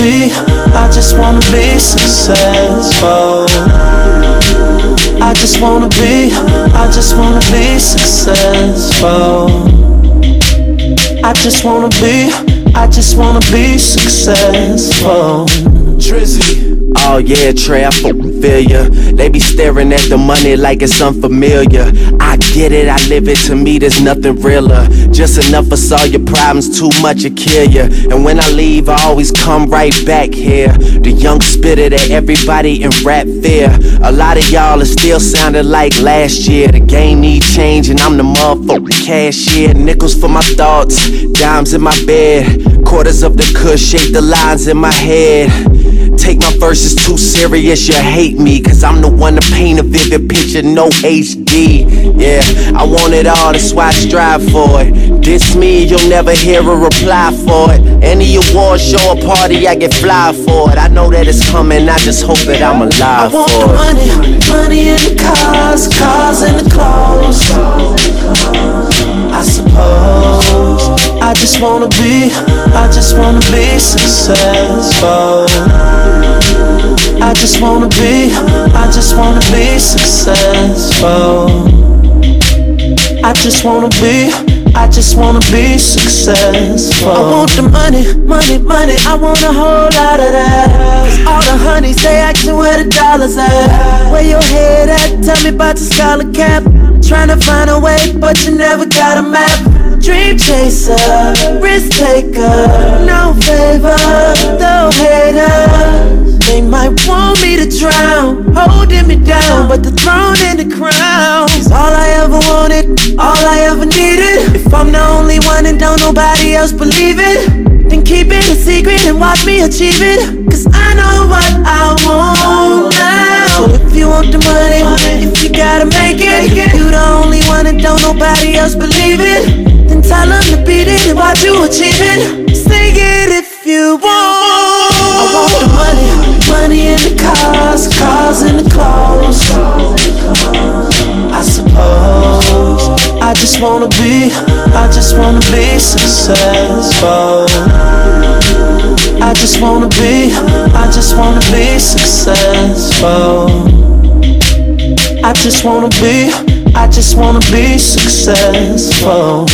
be, I just wanna be successful. I just wanna be, I just wanna be successful. I just wanna be, I just wanna be successful. Drizzy. Oh yeah, Trey, I feel ya. They be staring at the money like it's unfamiliar. I get it, I live it. To me, there's nothing realer. Just enough for solve your problems, too much to kill ya. And when I leave, I always come right back here. The young spitter that everybody in rap fear. A lot of y'all are still sounding like last year. The game need change, and I'm the motherfucking cashier. Nickels for my thoughts, dimes in my bed. Quarters of the kush shape the lines in my head. Take my verses too serious, you hate me. Cause I'm the one to paint a vivid picture, no HD. Yeah, I want it all, that's why I strive for it. Diss me, you'll never hear a reply for it. Any award show or party, I get fly for it. I know that it's coming, I just hope that I'm alive I want for the it. money, money in the cars, cars in the clothes. I suppose I just wanna be, I just wanna be successful. I just wanna be, I just wanna be successful. I just wanna be, I just wanna be successful. I want the money, money, money. I want a whole lot of that. All the honeys, they asking where the dollars at. Where your head at? Tell me about the scholar cap. Tryna find a way, but you never got a map. Dream chaser, risk taker, no favor, no hater. They might want me to drown, holding me down, but the throne and the crown is all I ever wanted, all I ever needed. If I'm the only one and don't nobody else believe it, then keep it a secret and watch me achieve it. Cause I know what I want now. So if you want the money, if you gotta make it, you the only one and don't nobody else believe it. Then tell them to beat it and watch you achieve it. Sing it if you want. I want the money, money in the cars, cars in the clothes. I suppose I just wanna be, I just wanna be successful. I just wanna be, I just wanna be successful. I just wanna be, I just wanna be successful.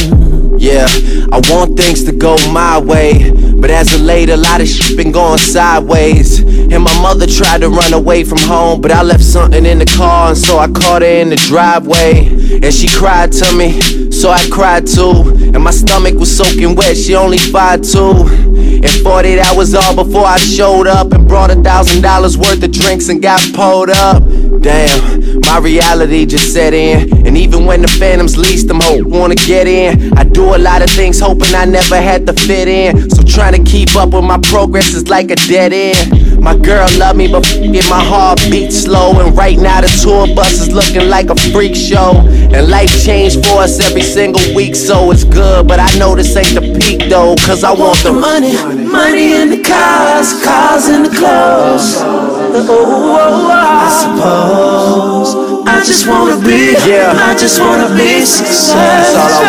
Yeah, I want things to go my way. But as of late, a lot of shit been going sideways. And my mother tried to run away from home, but I left something in the car, and so I caught her in the driveway. And she cried to me, so I cried too. And my stomach was soaking wet, she only five two. And 48 hours all before I showed up and brought a thousand dollars worth of drinks and got pulled up. Damn, my reality just set in. And even when the phantoms least, them hope wanna get in. I do a lot of things hoping I never had to fit in. So trying to keep up with my progress is like a dead end. My girl love me, but get my heart beat slow. And right now the tour bus is looking like a freak show. And life changed for us every single week, so it's good. But I know this ain't the peak though, cause I want the money, money in the cars, cars in the clothes. Oh, oh, oh, I suppose I just wanna be, Yeah. I just wanna be successful. all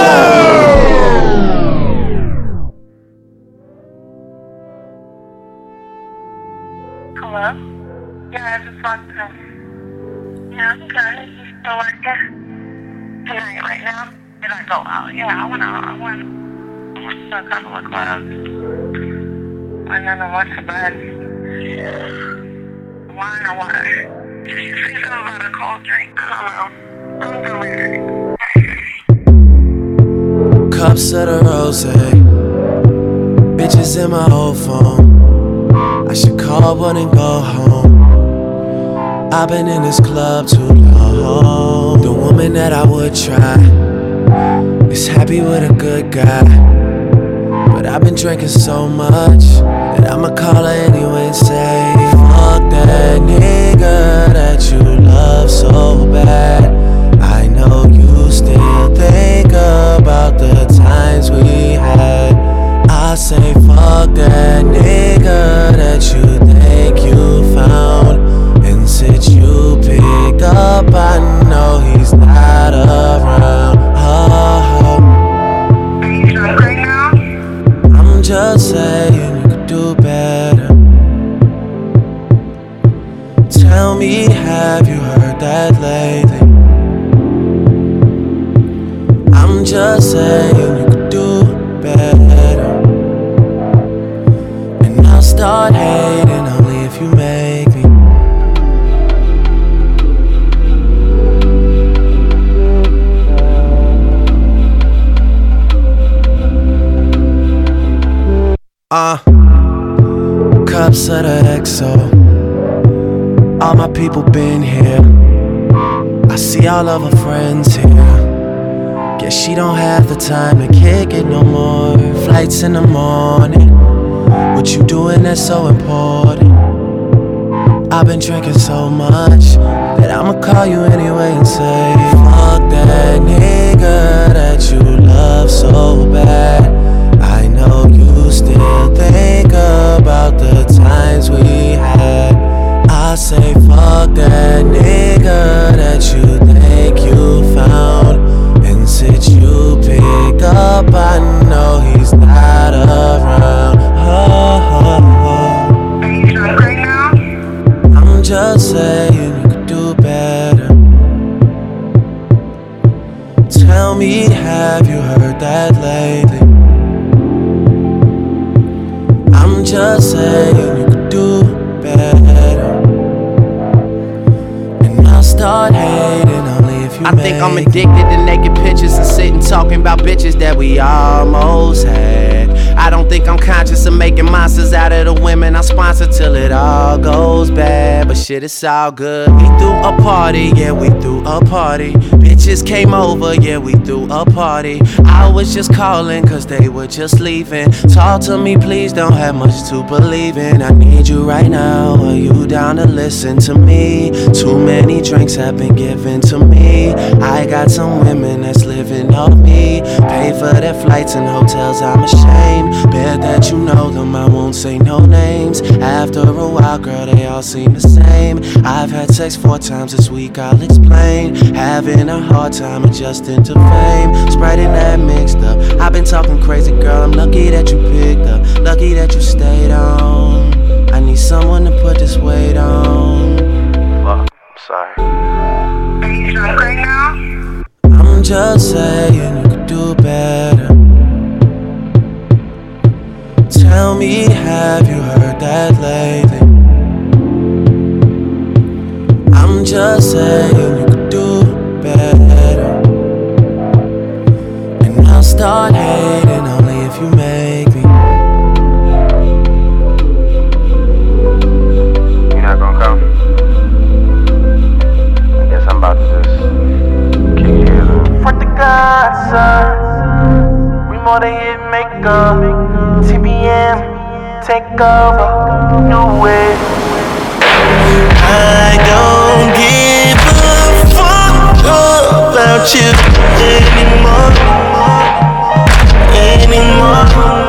I Hello? Yeah, I just want to. Yeah, I'm good. You still working? Tonight, right now? Did I go out? Yeah, I went out. I went. I went to a couple of clubs. And then I went to bed. Wine or what? Did you say something about a cold drink? I don't know. Cups of the rose, bitches in my old phone. I should call one and go home. I've been in this club too long. The woman that I would try is happy with a good guy. But I've been drinking so much that I'ma call her anyway and say, fuck that nigga that you love so bad. I know you still think about the times we had. I say fuck that nigga that you think you found. And since you picked up, I know he's not around. Oh. Are you drunk right now? I'm just saying you could do better. Have you heard that lately? I'm just saying you could do better. And I'll start hating only if you make me. Uh, cups of the XO. All my people been here. I see all of her friends here. Guess she don't have the time to kick it no more. Flights in the morning. What you doing that's so important? I've been drinking so much that I'ma call you anyway and say, Fuck that nigga that you love so bad. I know you still think about the times we had. I say, fuck that nigga that you think you found. And since you pick up, I know he's not shit, it's all good. We threw a party, yeah, we threw a party. Bitches came over, yeah, we threw a party. I was just calling cause they were just leaving. Talk to me, please, don't have much to believe in. I need you right now. Are you down to listen to me? Too many drinks have been given to me. I got some women that's living off me. Pay for their flights and hotels, I'm ashamed. Bet that you know them, I won't say no names. After a while, girl, they all seem the same. I've had sex four times this week, I'll explain. Having a hard time adjusting to fame. Sprite and that mixed up. I've been talking crazy, girl. I'm lucky that you picked up. Lucky that you stayed on. I need someone to put this weight on. Fuck, I'm sorry. Are you drunk right now? Just saying you could do better. Tell me, have you heard that lately? I'm just saying you could do better. And I'll start hating we more than hit maker. TBM, take over, new way. I don't give a fuck about you anymore, anymore.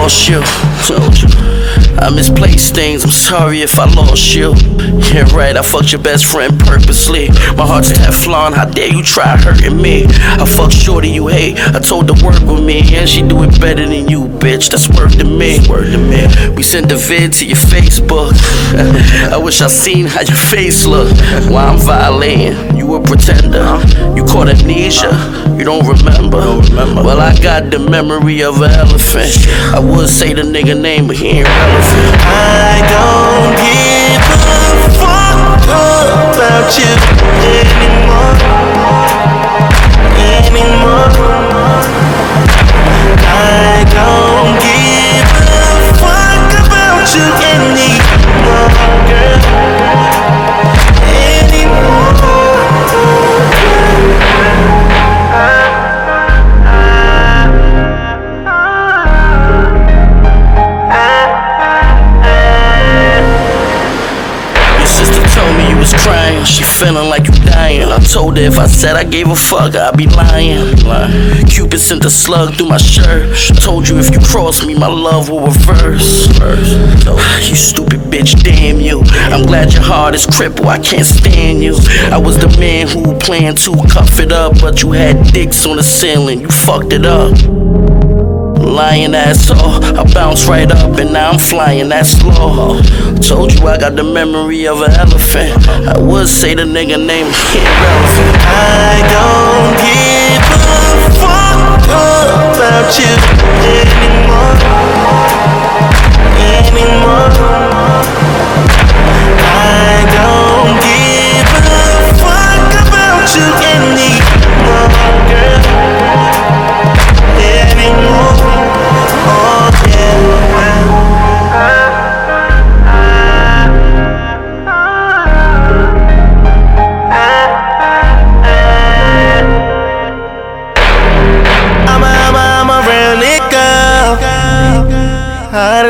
Cost you. Told. I misplaced things, I'm sorry if I lost you. Yeah, right, I fucked your best friend purposely. My heart's Teflon, how dare you try hurting me? I fucked Shorty you hate, I told her work with me, and she do it better than you, bitch. That's word to me. Word to me. We sent the vid to your Facebook. I wish I seen how your face look. Why I'm violating, you a pretender. You caught amnesia, you don't remember. Well, I got the memory of an elephant. I would say the nigga name, but he ain't relevant. I don't give a fuck about you anymore. Anymore. I don't give told her if I said I gave a fuck, I'd be lying. Cupid sent a slug through my shirt. Told you if you cross me, my love will reverse. You stupid bitch, damn you. I'm glad your heart is crippled, I can't stand you. I was the man who planned to cuff it up, but you had dicks on the ceiling, you fucked it up lying asshole. I bounce right up and now I'm flying that slow. Told you I got the memory of an elephant. I would say the nigga name irrelevant. I don't give a fuck about you anymore.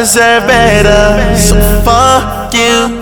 deserve better. So fuck you.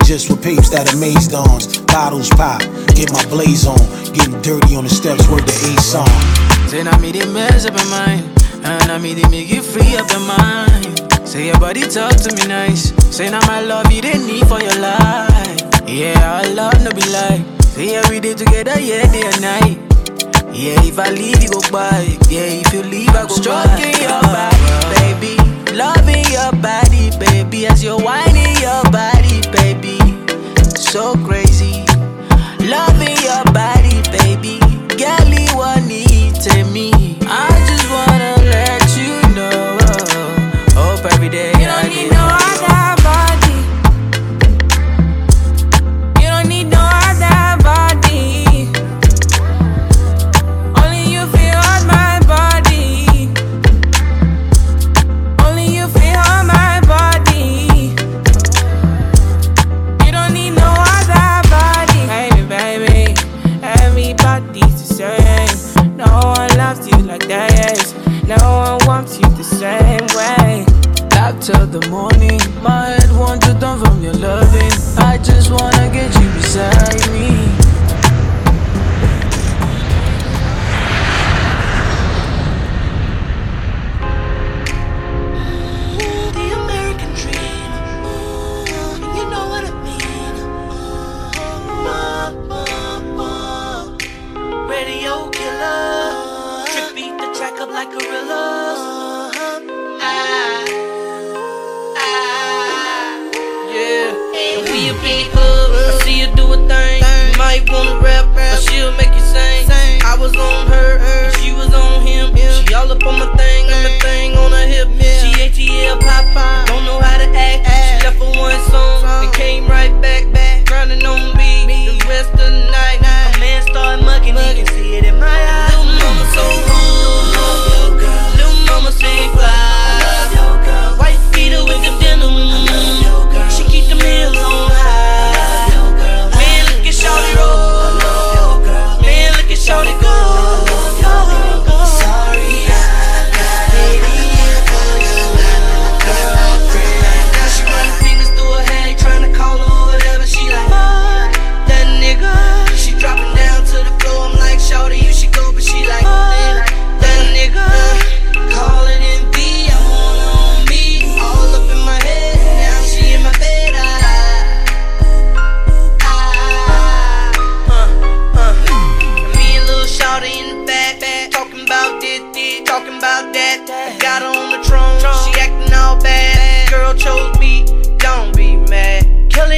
just with papes that amazed ons. Bottles pop, get my blaze on. Getting dirty on the steps, word the A song. Say, I me the mess up in mind, And I me the make you free up the mind. Say, your body talk to me nice. Say, now my love you didn't need for your life. Yeah, our love no be like. Say, yeah, we do together, yeah, day and night. Yeah, if I leave, you go by. Yeah, if you leave, I go Stroking by. your body, baby. Loving your body, baby. As you're whining your body, baby so crazy. Loving your body, baby. Girl, you want me.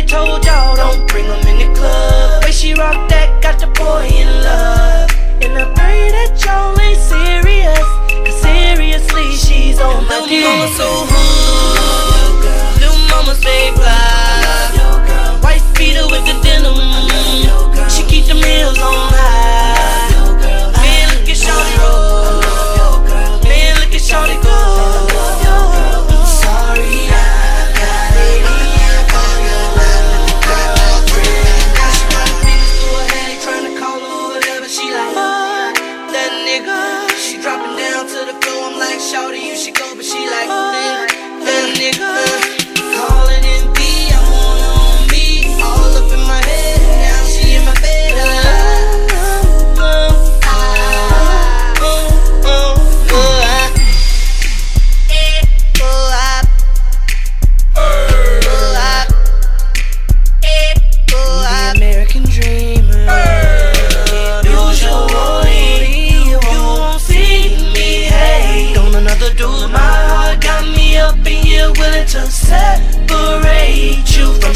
told y'all, don't bring them in the club. Way she rock that, got the boy in love. And I pray that y'all ain't serious. Cause seriously, she's on my dick. Little mama so hood. Little mama stay fly. White feeder with the denim. She keep the meals on high.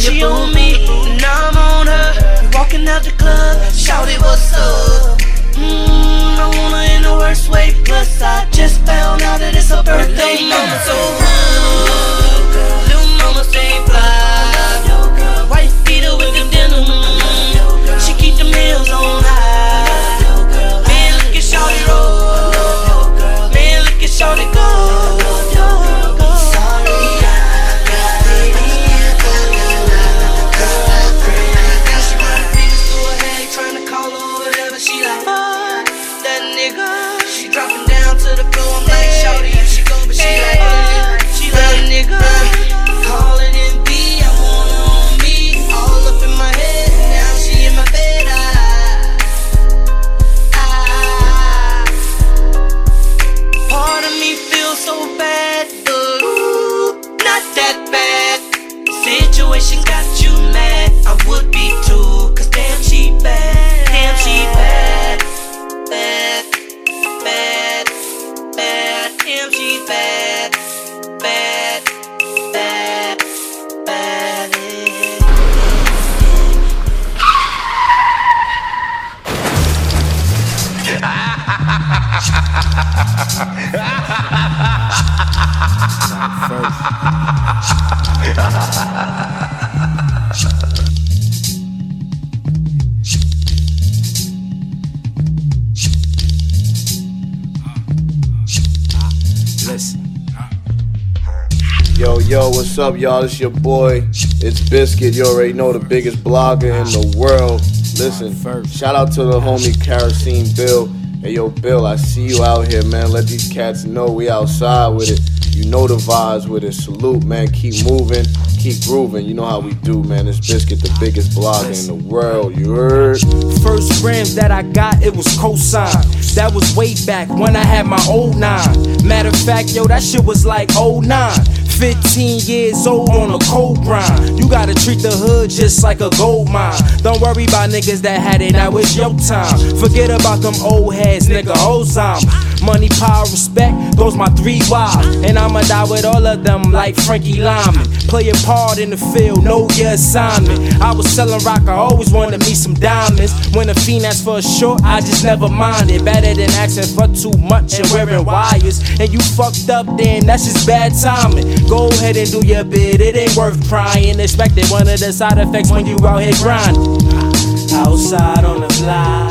She on me, and now I'm on her. Walking out the club, shout it, what's up? Mmm, I wanna in the worst way. Plus, I just found out that it's her birthday. I'm so what's up, y'all? It's your boy. It's Biscuit. You already know the biggest blogger in the world. Listen, shout out to the homie Kerosene Bill. Hey, yo, Bill, I see you out here, man. Let these cats know we outside with it. You know the vibes with it. Salute, man. Keep moving, keep grooving. You know how we do, man. It's Biscuit, the biggest blogger in the world. You heard? First grams that I got, it was cosign. That was way back when I had my old nine. Matter of fact, yo, that shit was like 09. 15 years old on a cold grind. You gotta treat the hood just like a gold mine. Don't worry about niggas that had it, now it's your time. Forget about them old heads, nigga, Alzheimer. Money, power, respect, those my three wives. And I'ma die with all of them like Frankie Lymon. Play a part in the field, know your assignment. I was selling rock, I always wanted me some diamonds. When a fiend asked for a short, I just never minded. Better than asking for too much and wearing wires. And you fucked up, then that's just bad timing. Go ahead and do your bit, it ain't worth crying. Expected one of the side effects when you out here grinding. Outside on the fly,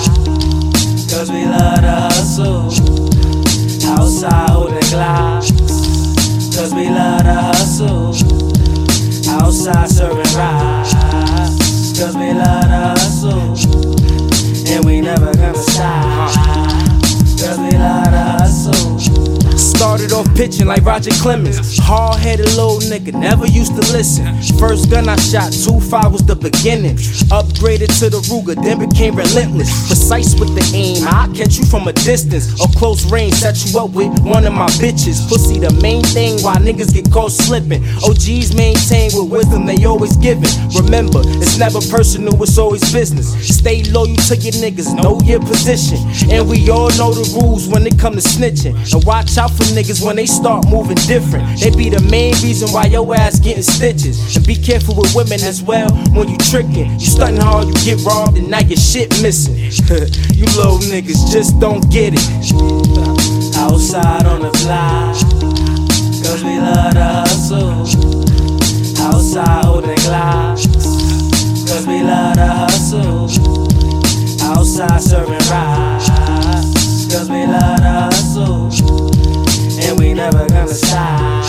Outside serving rice, cause we love to hustle. And we never gonna stop, cause we love. Started off pitching like Roger Clemens. Hard headed little nigga, never used to listen. First gun I shot, 2-5 was the beginning. Upgraded to the Ruger, then became relentless. Precise with the aim, I catch you from a distance. Or close range, set you up with one of my bitches. Pussy the main thing why niggas get caught slipping. OGs maintain with wisdom they always giving. Remember, it's never personal, it's always business. Stay loyal to your niggas, know your position. And we all know the rules when it come to snitching. And watch out for niggas when they start moving different. They be the main reason why your ass getting stitches. And be careful with women as well when you tricking. You stunting hard, you get robbed, and now your shit missing. you little niggas just don't get it. Outside on the fly, cause we love to hustle. Outside holding glass, cause we love to hustle. Outside serving rice, cause we love to hustle. And we never gonna stop,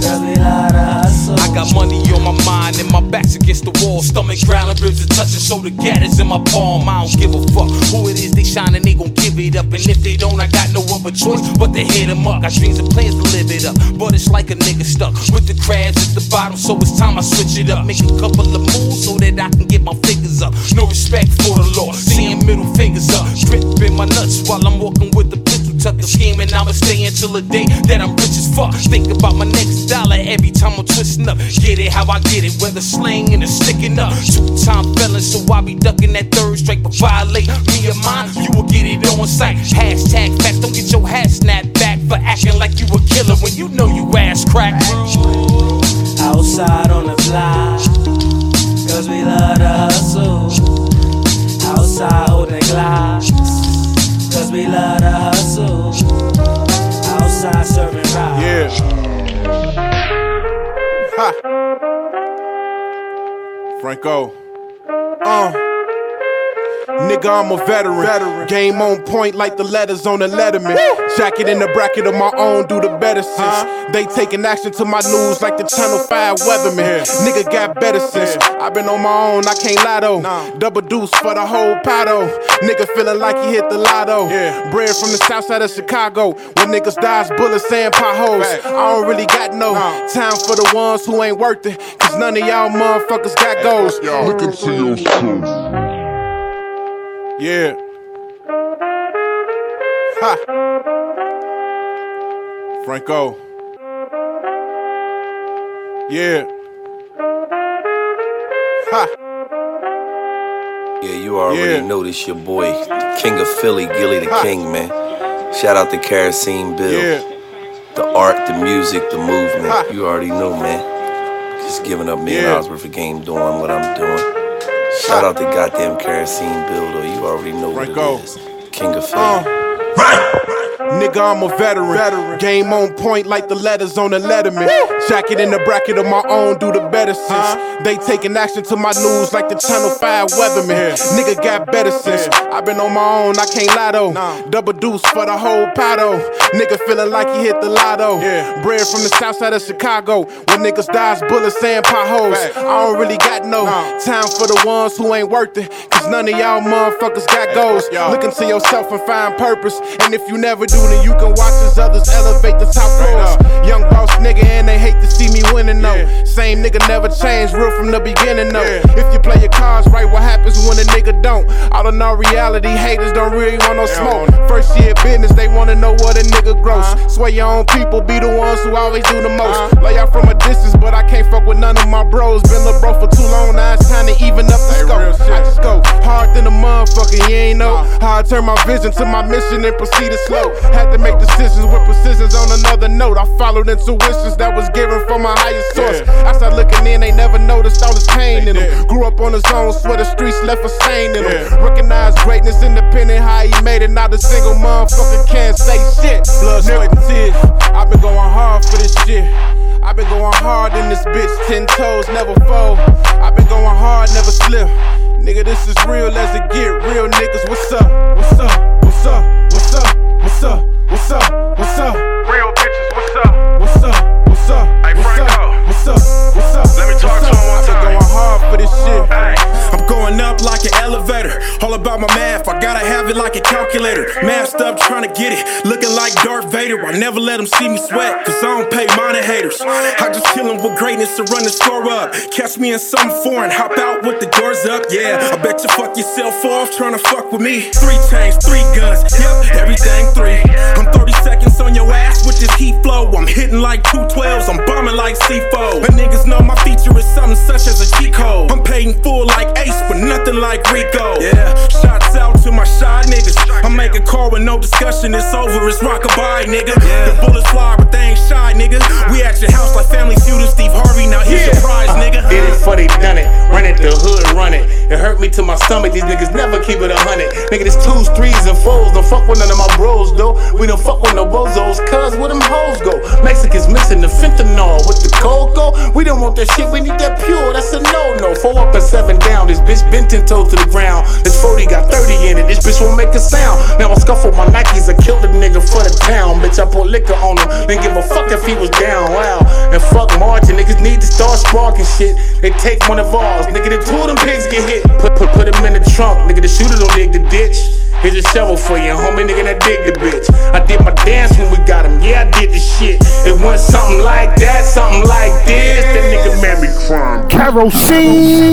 cause we love. I got money on my mind and my back's against the wall. Stomach growling, ribs are touching, shoulder gathers in my palm. I don't give a fuck who it is they shining, they gon' give it up. And if they don't, I got no other choice but to hit them up. Got dreams and plans to live it up, but it's like a nigga stuck with the crabs at the bottom. So it's time I switch it up, make a couple of moves so that I can get my fingers up. No respect for the law, seeing middle fingers up, gripping my nuts while I'm walking with the pistol tucked the scheming. I'ma stay until the day that I'm rich as fuck. Think about my next dollar every time I'm twisting up. Get it how I get it, whether slanging or sticking up. Two time felon, so I be ducking that third strike. But violate me or mine, you will get it on sight. Hashtag facts, don't get your hat snapped back for acting like you a killer when you know you ass crack. Outside on the fly, cause we love to hustle. Outside holding glass, cause we love to hustle. Outside serving rice. Yeah. Franco. Uh. Nigga, I'm a veteran. Game on point like the letters on the letterman. Jacket in the bracket of my own, do the better since. They taking action to my news like the Channel 5 weatherman. Nigga got better since. i been on my own, I can't lie though. Double deuce for the whole paddle. Nigga feeling like he hit the lotto. Bred from the south side of Chicago. When niggas dodge bullets and potholes. I don't really got no time for the ones who ain't worth it. Cause none of y'all motherfuckers got goals. Look into your soul. Yeah. Ha. Franco. Yeah. Ha. Yeah, you already Yeah. know this your boy, King of Philly, Gilly the Ha. King, man. Shout out to Kerosene Bill. Yeah. The art, the music, the movement. Ha. You already know, man. Just giving up me Yeah. dollars worth of game doing what I'm doing. Shout out to goddamn Kerosene Bill, though. You already know what Franco. it is. King of Philly. Uh. Nigga, I'm a veteran. Game on point like the letters on the letterman. Jacket in the bracket of my own, do the better since. They taking action to my news like the Channel 5 weatherman. Nigga got better since. i been on my own, I can't lie though. Double deuce for the whole paddle. Nigga feeling like he hit the lotto. Yeah. Bread from the south side of Chicago. When niggas dodge bullets and potholes. I don't really got no time for the ones who ain't worth it. Cause none of y'all motherfuckers got goals. Look into yourself and find purpose. And if you never do, you can watch as others elevate the top floors. Young boss nigga, and they hate to see me winning though. Same nigga never changed, real from the beginning though. If you play your cards right, what happens when a nigga don't? All in all reality, haters don't really want no smoke. First year business, they wanna know what a nigga gross. Swear your own people be the ones who always do the most. Lay out from a distance, but I can't fuck with none of my bros. Been a bro for too long, now it's time to even up the scope. I just go hard than a motherfucker, you ain't know how I turn my vision to my mission and proceeded slow. Had to make decisions with precisions on another note. I followed intuitions that was given from my highest source. I started looking in, they never noticed all this pain in them. Grew up on the zone, swear the streets left a stain in them. Recognize greatness, independent, how he made it. Not a single motherfucker can say shit. Blood, sweat, and tears. I've been going hard for this shit. I've been going hard in this bitch, ten toes, never fold. I've been going hard, never slip. Nigga, this is real as it get. Real niggas, what's up? What's up? What's up? What's up? What's up? What's up? What's up? Real bitches, what's up? What's up? What's up? Hey, Franco. What's up? What's up? Let me talk to him one time. Hard for this shit. I'm going up like an elevator. All about my math, I gotta have it like a calculator. Masked up, trying to get it. Looking like Darth Vader. I never let them see me sweat, cause I don't pay minor haters. I just killin' with greatness to run the score up. Catch me in something foreign, hop out with the doors up. Yeah, I bet you fuck yourself off trying to fuck with me. Three chains, three guns, yep, everything three. I'm 30 seconds on your ass with this heat flow. I'm hitting like 212s, I'm bombing like C4. And niggas know my feature is something such as a G code. I'm paid in full like Ace, but nothing like Rico. Yeah, shots out to my shy niggas. I make a call with no discussion, it's over, it's rockabye, nigga. The bullets fly, but they ain't shy, nigga. We at your house like Family Feud and Steve Harvey, now here's your prize, uh, nigga. Did it for they done it. Run it, the hood run it. It hurt me to my stomach. These niggas never keep it a hundred. Nigga, this twos, threes, and fours. Don't fuck with none of my bros, though. We don't fuck with no bozos, cuz where them hoes go. Mexicans mixing the fentanyl with the cocoa. We don't want that shit, we need that pure. That's a no no. Four up and seven down. This bitch bent ten toes to the ground. This 40 got 30 in it. This bitch won't make a sound. Now I scuffle my Nikes. I killed a nigga for the town. Bitch, I put liquor on him. Didn't give a fuck if he was down. Wow. And fuck Martin. Niggas need to start sparking shit. They take one of ours. Nigga, the two of them pigs get hit. Put, put, put him in the trunk. Nigga, the shooter don't dig the ditch. Here's a shovel for you, homie, nigga that dig the bitch. I did my dance when we got him, yeah, I did the shit. It went something like that, something like this. That nigga me crime. Kerosene Bill.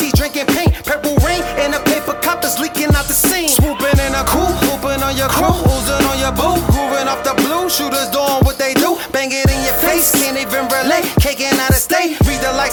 Mama, drinking paint. Purple rain and a paper cup is leaking out the seam. Swooping in a coupe, hooping on your crew, oozing on your boo, grooving off the blue. blue, shooters doing what they do. Bang it in your face, can't even relate. Caking out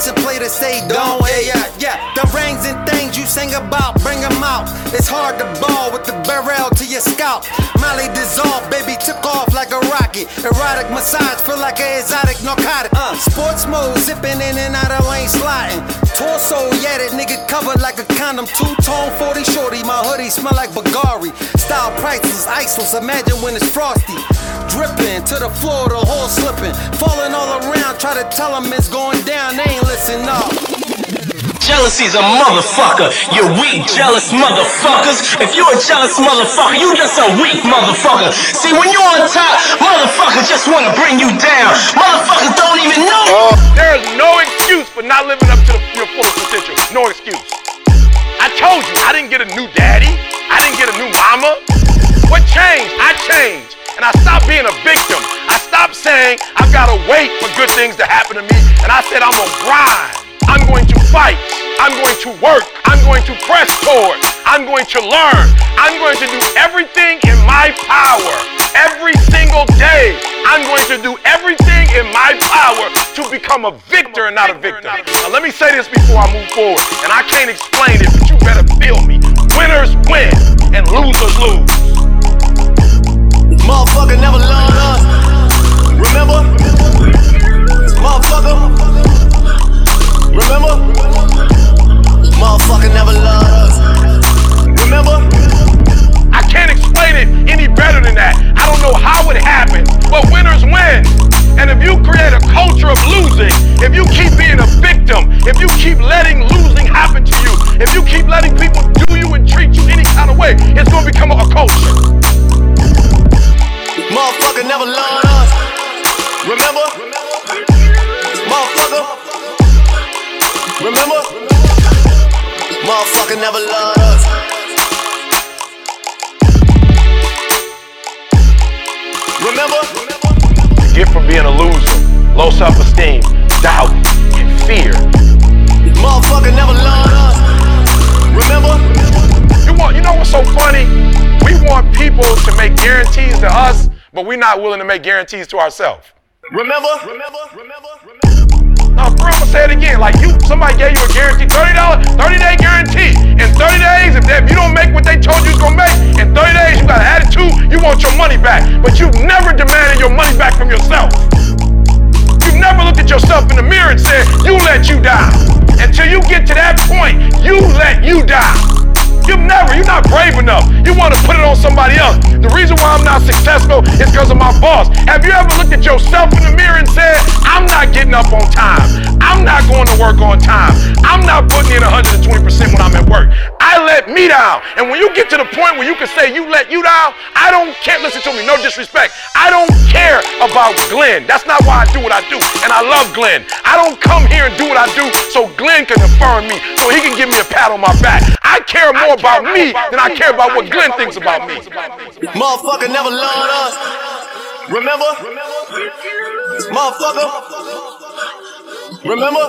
of state, read the license plate say don't. Yeah, yeah, yeah. The rings and things you sing about, bring 'em out. It's hard to ball with the barrel to your scalp. Molly dissolved, baby took off like a rocket. Erotic massage, feel like an exotic narcotic. Uh, sports mode, zipping in and out of lane sliding. Torso, yeah, that nigga covered like a condom. Two tone 40 shorty, my hoodie smell like Baccarat. Style priceless, iceless, imagine when it's frosty. Dripping to the floor, the whole slipping. Falling all around, try to tell them it's going down, they ain't listen up. Jealousy's a motherfucker. You weak, jealous motherfuckers. If you a jealous motherfucker, you just a weak motherfucker. See, when you on top, motherfuckers just want to bring you down. Motherfuckers don't even know. There is no excuse for not living up to the, your fullest potential. No excuse. I told you, I didn't get a new daddy. I didn't get a new mama. What changed? I changed. And I stopped being a victim. I stopped saying I've got to wait for good things to happen to me. And I said I'm to grind. I'm going to fight. I'm going to work. I'm going to press forward. I'm going to learn. I'm going to do everything in my power. Every single day, I'm going to do everything in my power to become a victor and not a victim. Now, let me say this before I move forward, and I can't explain it, but you better feel me. Winners win, and losers lose. Motherfucker never loved us. Remember? Motherfucker. Remember? Motherfucker never loved us. Remember? I can't explain it any better than that. I don't know how it happened, but winners win. And if you create a culture of losing, if you keep being a victim, if you keep letting losing happen to you, if you keep letting people do you and treat you any kind of way, it's gonna become a culture. Motherfucker never loved us. Remember? Motherfucker. Remember? Motherfucker never loved us. Remember? The gift from being a loser, low self-esteem, doubt, and fear. Motherfucker never loved us. Remember? You want you know what's so funny? We want people to make guarantees to us, but we're not willing to make guarantees to ourselves. Remember? Remember, remember. Now, bro, I'm gonna say it again. Like you, somebody gave you a guarantee, thirty dollars, thirty day guarantee. In thirty days, if, they, if you don't make what they told you you was gonna make, in thirty days you got an attitude, you want your money back. But you've never demanded your money back from yourself. You've never looked at yourself in the mirror and said, "You let you down." Until you get to that point, you let you down. You've never, you're not brave enough. You want to put it on somebody else. The reason why I'm not successful is because of my boss. Have you ever looked at yourself in the mirror and said, I'm not getting up on time. I'm not going to work on time. I'm not putting in 120% when I'm at work. I let me down. And when you get to the point where you can say you let you down, I don't care. Listen to me, no disrespect. I don't care about Glenn. That's not why I do what I do. And I love Glenn. I don't come here and do what I do so Glenn can affirm me, so he can give me a pat on my back. I care more about me than I care about what Glenn thinks about me. Motherfucker never loved us. Remember? Motherfucker. Remember?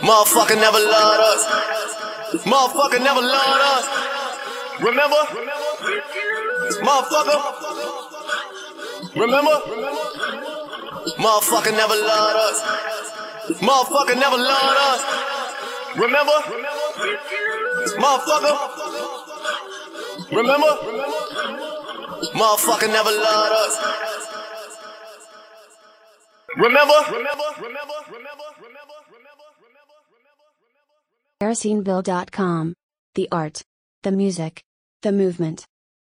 Motherfucker never loved us. Motherfucker never loved us. Remember? Motherfucker. Remember? Motherfucker never loved us. Motherfucker never loved us. Remember? Motherfucker. Remember? Motherfucker never loved us. Remember? KeroseneBill.com. The art, the music, the movement.